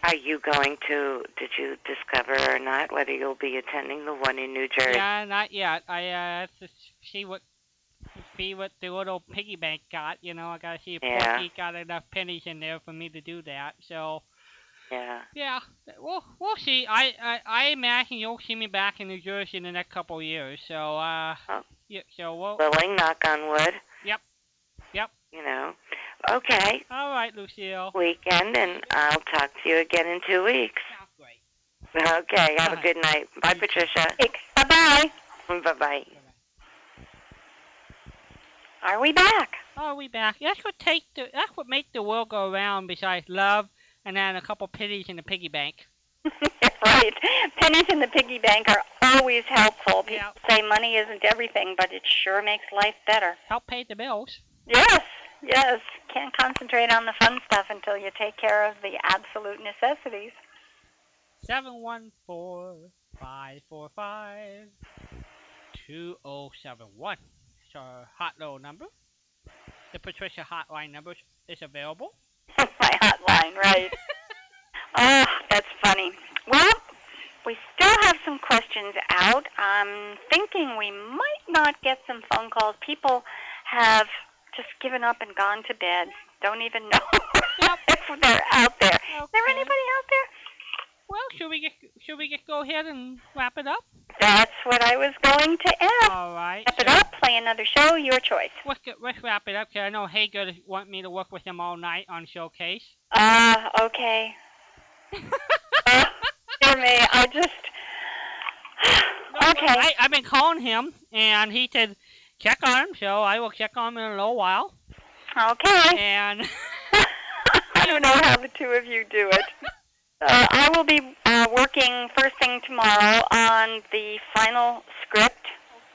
are you going to, did you discover or not whether you'll be attending the one in New Jersey? Yeah, not yet. I uh, have to see what see what the little piggy bank got. You know, I gotta see if Yeah. Porky got enough pennies in there for me to do that. So Yeah. yeah, we'll we'll see. I I, I imagine you'll see me back in New Jersey in the next couple of years. So uh, Oh. yeah, so we'll Willing, knock on wood. Yep. Yep. You know, Okay. All right, Lucille. Weekend, and I'll talk to you again in two weeks. Sounds great. Okay. Have a good night. Bye, Patricia. Bye bye. Bye bye. Are we back? Are we back. That's what take the. That's what make the world go around. Besides love, and then a couple pennies in the piggy bank. [LAUGHS] right. Pennies in the piggy bank are always helpful. People Yeah. say money isn't everything, but it sure makes life better. Help pay the bills. Yes, yes. Can't concentrate on the fun stuff until you take care of the absolute necessities. Seven one four five four five two oh seven one. It's our hot little number. The Patricia hotline number is available. My hotline, right. [LAUGHS] oh, that's funny. Well, we still have some questions out. I'm thinking we might not get some phone calls. People have just given up and gone to bed. Don't even know [LAUGHS] if they're out there. Is there Okay. anybody out there? Well, should we get should we just go ahead and wrap it up? That's what I was going to ask. All right. Wrap it up, play another show, your choice. Let's get, let's wrap it up. 'cause I know Hager want me to work with him all night on Showcase. Ah, okay. [LAUGHS] Uh, dear me, I just. No, okay. I, I've been calling him, and he said check on him. So I will check on him in a little while. Okay. And [LAUGHS] I don't know how the two of you do it. [LAUGHS] Uh, I will be uh, working first thing tomorrow on the final script,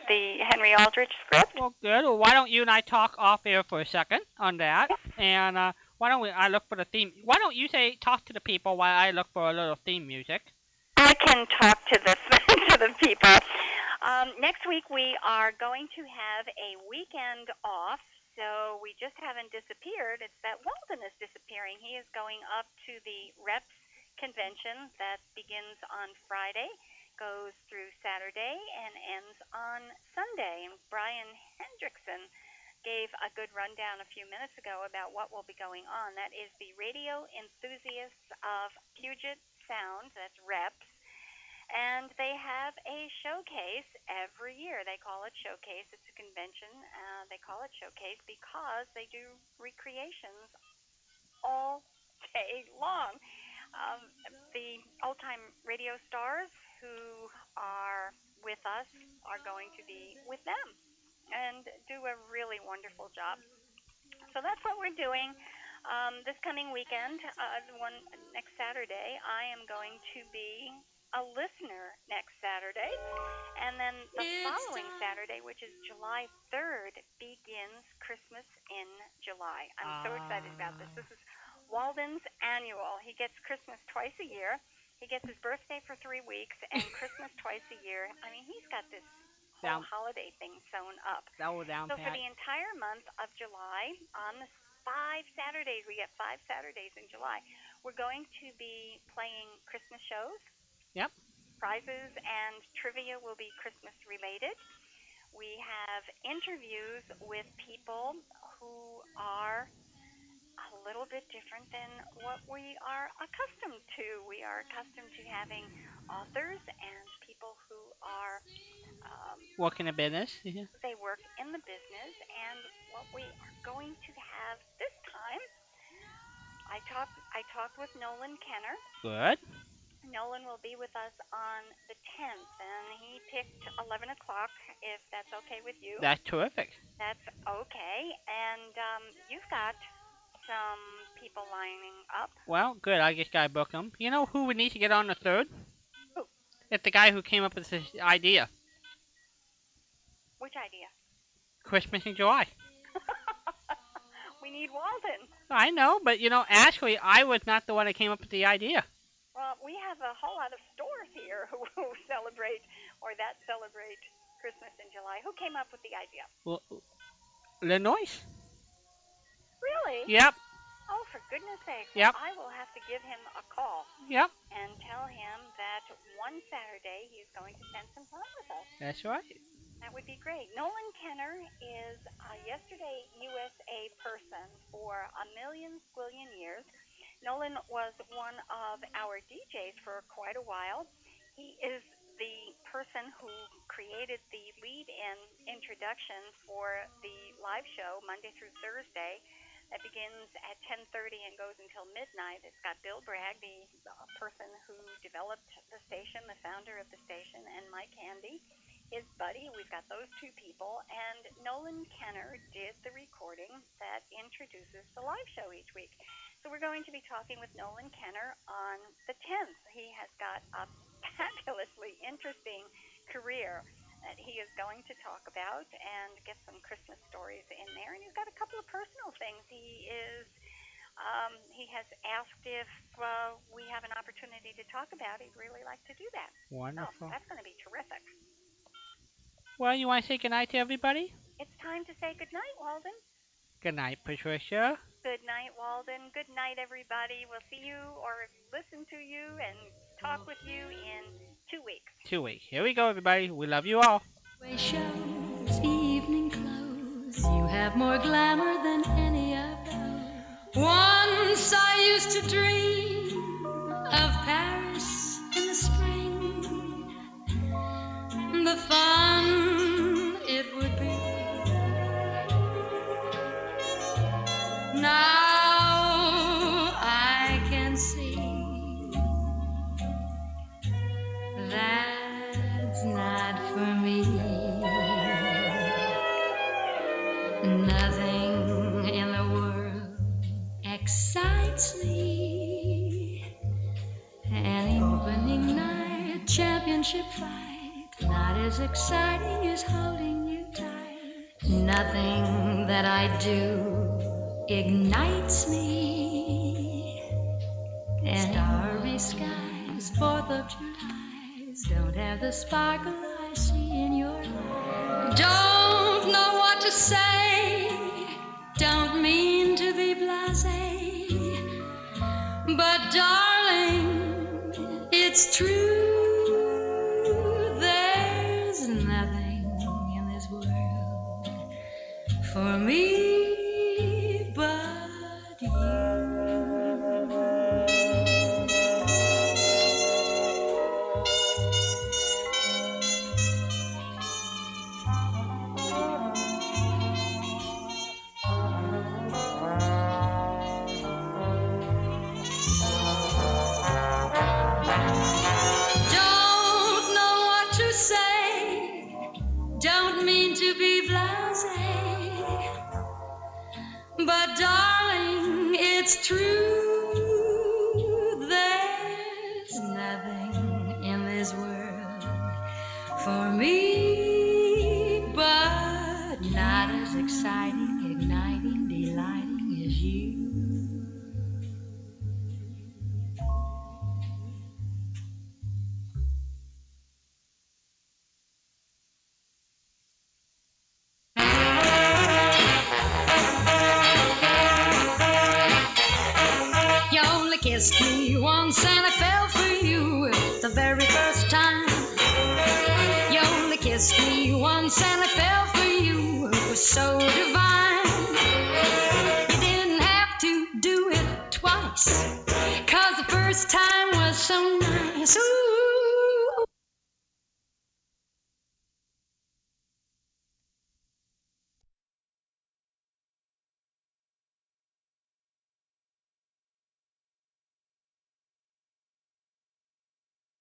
the Henry Aldrich script. well, good. Well, why don't you and I talk off air for a second on that? And uh, why don't we? I look for the theme. Why don't you say talk to the people while I look for a little theme music? I can talk to the [LAUGHS] to the people. Um, next week we are going to have a weekend off, so we just haven't disappeared. It's that Walden is disappearing. He is going up to the Reps convention that begins on Friday, goes through Saturday, and ends on Sunday. And Brian Hendrickson gave a good rundown a few minutes ago about what will be going on. That is the Radio Enthusiasts of Puget Sound, that's Reps, and they have a showcase every year. They call it Showcase. It's a convention. Uh, they call it Showcase because they do recreations all [LAUGHS] day long. Um, the old time radio stars who are with us are going to be with them and do a really wonderful job. So that's what we're doing. Um, this coming weekend, uh, one next Saturday, I am going to be a listener next Saturday. And then the following Saturday, which is July 3rd, begins Christmas in July. I'm so excited about this. This is Walden's annual. He gets Christmas twice a year. He gets his birthday for three weeks and [LAUGHS] Christmas twice a year. I mean, he's got this whole Down. holiday thing sewn up. Will down So for the entire month of July, on the five Saturdays, we get five Saturdays in July, we're going to be playing Christmas shows. Yep. Prizes and trivia will be Christmas related. We have interviews with people who are a little bit different than what we are accustomed to. We are accustomed to having authors and people who are um, Working a business. Yeah. they work in the business, and what we are going to have this time, I talked I talked with Nolan Kenner. Good. Nolan will be with us on the 10th, and he picked 11 o'clock. If that's okay with you, That's terrific. that's okay. And um, you've got some people lining up. Well, good. I just gotta book him. You know who we need to get on the third? Who? It's the guy who came up with this idea. Which idea? Christmas in July. [LAUGHS] we need Walden. I know, but you know, actually, I was not the one that came up with the idea. Well, we have a whole lot of stores here [LAUGHS] who, who celebrate or that celebrate Christmas in July. Who came up with the idea? Well, Lenois. Really? Yep. Oh, for goodness sake. Yep. I will have to give him a call Yep. and tell him that one Saturday he's going to spend some time with us. That's right. That would be great. Nolan Kenner is a yesterday USA person for a million squillion years. Nolan was one of our DJs for quite a while. He is the person who created the lead in introduction for the live show Monday through Thursday that begins at 10:30 and goes until midnight. It's got Bill Bragg, the person who developed the station, the founder of the station, and Mike Handy, his buddy. We've got those two people, and Nolan Kenner did the recording that introduces the live show each week. So we're going to be talking with Nolan Kenner on the 10th. He has got a [LAUGHS] fabulously interesting career that he is going to talk about and get some Christmas stories in there. And he's got a couple of personal things. He is. Um, he has asked if uh, we have an opportunity to talk about. He'd really like to do that. Wonderful. Oh, that's going to be terrific. Well, you want to say goodnight to everybody? It's time to say good night, Walden. Good night, Patricia. Good night, Walden. Good night, everybody. We'll see you or listen to you and talk with you in two weeks. Two weeks. Here we go, everybody. We love you all. shows, evening clothes. You have more glamour than any of those. Once I used to dream ignites me. Starry skies, Fourth of July's don't have the sparkle